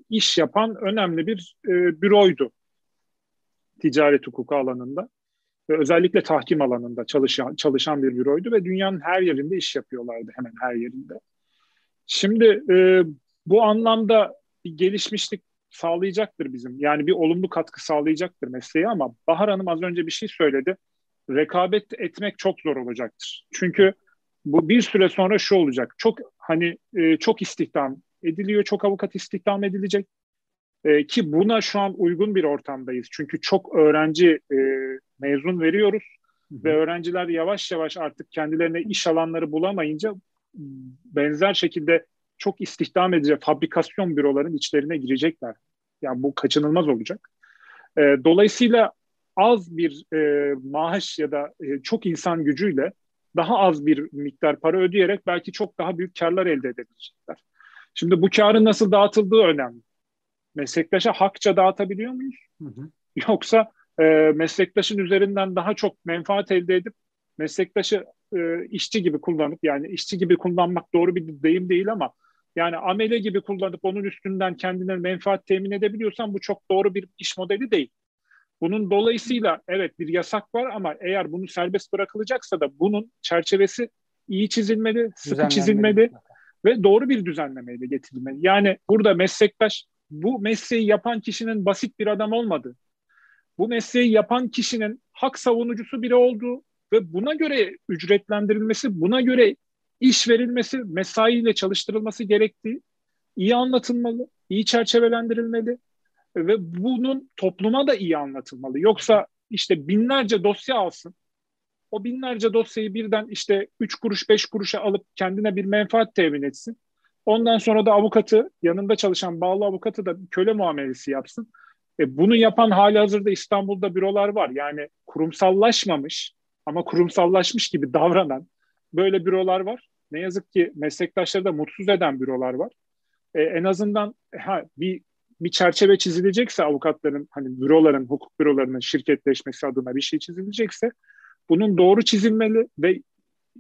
iş yapan önemli bir e, büroydu ticaret hukuku alanında ve özellikle tahkim alanında çalışan çalışan bir büroydu ve dünyanın her yerinde iş yapıyorlardı hemen her yerinde. Şimdi e, bu anlamda bir gelişmişlik sağlayacaktır bizim. Yani bir olumlu katkı sağlayacaktır mesleğe ama Bahar Hanım az önce bir şey söyledi. Rekabet etmek çok zor olacaktır. Çünkü bu bir süre sonra şu olacak. Çok hani e, çok istihdam ediliyor, çok avukat istihdam edilecek. E, ki buna şu an uygun bir ortamdayız. Çünkü çok öğrenci e, mezun veriyoruz Hı-hı. ve öğrenciler yavaş yavaş artık kendilerine iş alanları bulamayınca benzer şekilde çok istihdam edici fabrikasyon büroların içlerine girecekler. Yani bu kaçınılmaz olacak. E, dolayısıyla az bir e, maaş ya da e, çok insan gücüyle daha az bir miktar para ödeyerek belki çok daha büyük karlar elde edebilecekler. Şimdi bu karın nasıl dağıtıldığı önemli. Meslektaşa hakça dağıtabiliyor muyuz? Hı hı. Yoksa e, meslektaşın üzerinden daha çok menfaat elde edip meslektaşı e, işçi gibi kullanıp yani işçi gibi kullanmak doğru bir deyim değil ama yani amele gibi kullanıp onun üstünden kendine menfaat temin edebiliyorsan bu çok doğru bir iş modeli değil. Bunun dolayısıyla evet bir yasak var ama eğer bunu serbest bırakılacaksa da bunun çerçevesi iyi çizilmeli, sıkı çizilmeli ve doğru bir düzenlemeyle getirilmeli. Yani burada meslektaş bu mesleği yapan kişinin basit bir adam olmadı. Bu mesleği yapan kişinin hak savunucusu biri olduğu ve buna göre ücretlendirilmesi, buna göre iş verilmesi, mesaiyle çalıştırılması gerektiği iyi anlatılmalı, iyi çerçevelendirilmeli ve bunun topluma da iyi anlatılmalı. Yoksa işte binlerce dosya alsın. O binlerce dosyayı birden işte 3 kuruş 5 kuruşa alıp kendine bir menfaat temin etsin. Ondan sonra da avukatı, yanında çalışan bağlı avukatı da köle muamelesi yapsın. E bunu yapan hali hazırda İstanbul'da bürolar var. Yani kurumsallaşmamış ama kurumsallaşmış gibi davranan böyle bürolar var. Ne yazık ki meslektaşları da mutsuz eden bürolar var. E, en azından ha, bir bir çerçeve çizilecekse avukatların hani büroların, hukuk bürolarının şirketleşmesi adına bir şey çizilecekse bunun doğru çizilmeli ve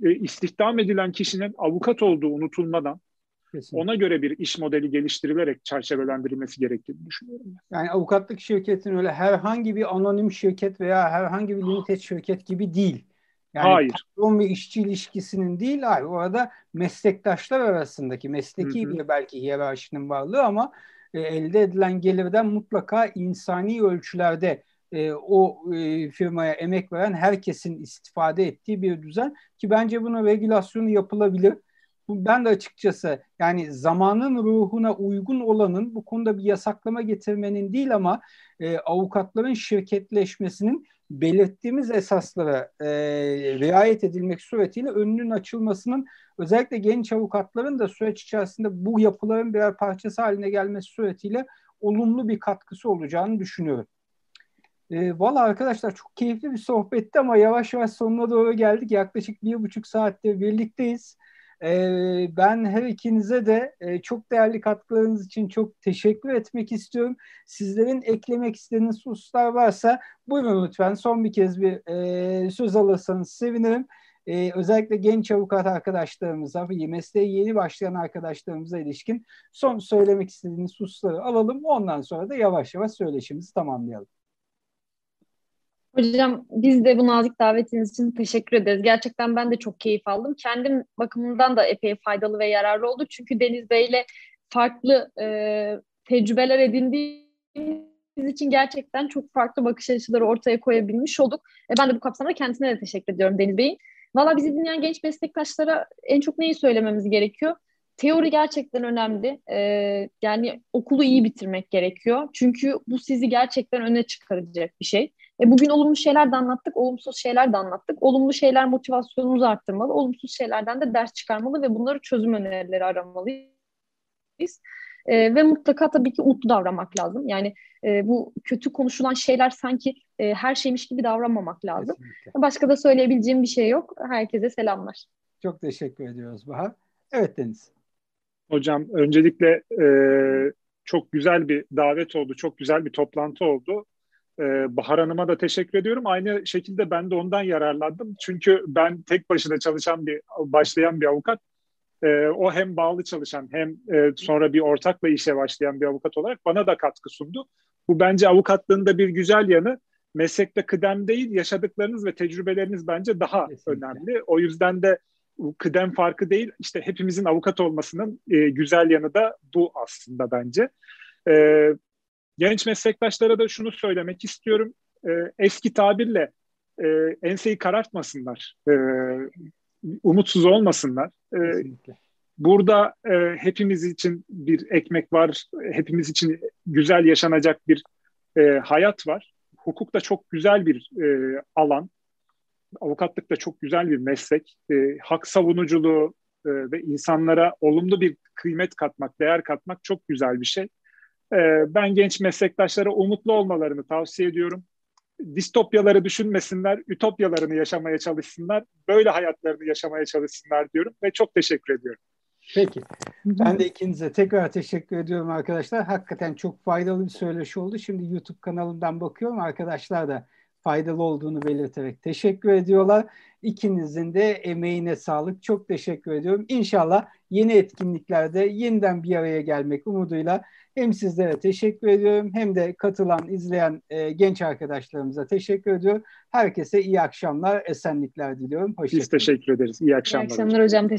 e, istihdam edilen kişinin avukat olduğu unutulmadan Kesinlikle. ona göre bir iş modeli geliştirilerek çerçevelendirilmesi gerektiğini düşünüyorum. Yani avukatlık şirketin öyle herhangi bir anonim şirket veya herhangi bir limited şirket gibi değil. Yani hayır. patron ve işçi ilişkisinin değil, hayır. Orada meslektaşlar arasındaki mesleki hı hı. bir belki hiyerarşinin varlığı ama e, elde edilen gelirden mutlaka insani ölçülerde e, o e, firmaya emek veren herkesin istifade ettiği bir düzen ki bence bunun regülasyonu yapılabilir. Ben de açıkçası yani zamanın ruhuna uygun olanın bu konuda bir yasaklama getirmenin değil ama e, avukatların şirketleşmesinin belirttiğimiz esaslara e, riayet edilmek suretiyle önünün açılmasının özellikle genç avukatların da süreç içerisinde bu yapıların birer parçası haline gelmesi suretiyle olumlu bir katkısı olacağını düşünüyorum. E, Valla arkadaşlar çok keyifli bir sohbetti ama yavaş yavaş sonuna doğru geldik. Yaklaşık bir buçuk saatte birlikteyiz. Ee, ben her ikinize de e, çok değerli katkılarınız için çok teşekkür etmek istiyorum. Sizlerin eklemek istediğiniz hususlar varsa buyurun lütfen son bir kez bir e, söz alırsanız sevinirim. Ee, özellikle genç avukat arkadaşlarımıza ve mesleğe yeni başlayan arkadaşlarımıza ilişkin son söylemek istediğiniz hususları alalım. Ondan sonra da yavaş yavaş söyleşimizi tamamlayalım. Hocam biz de bu nazik davetiniz için teşekkür ederiz. Gerçekten ben de çok keyif aldım. Kendim bakımından da epey faydalı ve yararlı oldu. Çünkü Deniz Bey ile farklı e, tecrübeler edindiğimiz için gerçekten çok farklı bakış açıları ortaya koyabilmiş olduk. E, ben de bu kapsamda kendisine de teşekkür ediyorum Deniz Bey'in. Valla bizi dinleyen genç meslektaşlara en çok neyi söylememiz gerekiyor? teori gerçekten önemli. Ee, yani okulu iyi bitirmek gerekiyor. Çünkü bu sizi gerçekten öne çıkaracak bir şey. E, bugün olumlu şeyler de anlattık, olumsuz şeyler de anlattık. Olumlu şeyler motivasyonumuzu arttırmalı, olumsuz şeylerden de ders çıkarmalı ve bunları çözüm önerileri aramalıyız. E, ve mutlaka tabii ki umutlu davranmak lazım. Yani e, bu kötü konuşulan şeyler sanki e, her şeymiş gibi davranmamak lazım. Kesinlikle. Başka da söyleyebileceğim bir şey yok. Herkese selamlar. Çok teşekkür ediyoruz Bahar. Evet Deniz. Hocam öncelikle e, çok güzel bir davet oldu, çok güzel bir toplantı oldu. E, Bahar Hanım'a da teşekkür ediyorum. Aynı şekilde ben de ondan yararlandım. Çünkü ben tek başına çalışan bir, başlayan bir avukat. E, o hem bağlı çalışan hem e, sonra bir ortakla işe başlayan bir avukat olarak bana da katkı sundu. Bu bence avukatlığın da bir güzel yanı. Meslekte kıdem değil, yaşadıklarınız ve tecrübeleriniz bence daha Kesinlikle. önemli. O yüzden de kıdem farkı değil, işte hepimizin avukat olmasının e, güzel yanı da bu aslında bence. E, genç meslektaşlara da şunu söylemek istiyorum. E, eski tabirle e, enseyi karartmasınlar, e, umutsuz olmasınlar. E, Burada e, hepimiz için bir ekmek var, hepimiz için güzel yaşanacak bir e, hayat var. Hukuk da çok güzel bir e, alan avukatlık da çok güzel bir meslek. E, hak savunuculuğu e, ve insanlara olumlu bir kıymet katmak, değer katmak çok güzel bir şey. E, ben genç meslektaşlara umutlu olmalarını tavsiye ediyorum. Distopyaları düşünmesinler, ütopyalarını yaşamaya çalışsınlar. Böyle hayatlarını yaşamaya çalışsınlar diyorum ve çok teşekkür ediyorum. Peki. Ben de ikinize tekrar teşekkür ediyorum arkadaşlar. Hakikaten çok faydalı bir söyleşi oldu. Şimdi YouTube kanalımdan bakıyorum. Arkadaşlar da faydalı olduğunu belirterek teşekkür ediyorlar. İkinizin de emeğine sağlık. Çok teşekkür ediyorum. İnşallah yeni etkinliklerde yeniden bir araya gelmek umuduyla hem sizlere teşekkür ediyorum hem de katılan, izleyen e, genç arkadaşlarımıza teşekkür ediyorum. Herkese iyi akşamlar, esenlikler diliyorum. Hoşçakalın. Biz teşekkür ederiz. İyi akşamlar. İyi akşamlar hocam. hocam.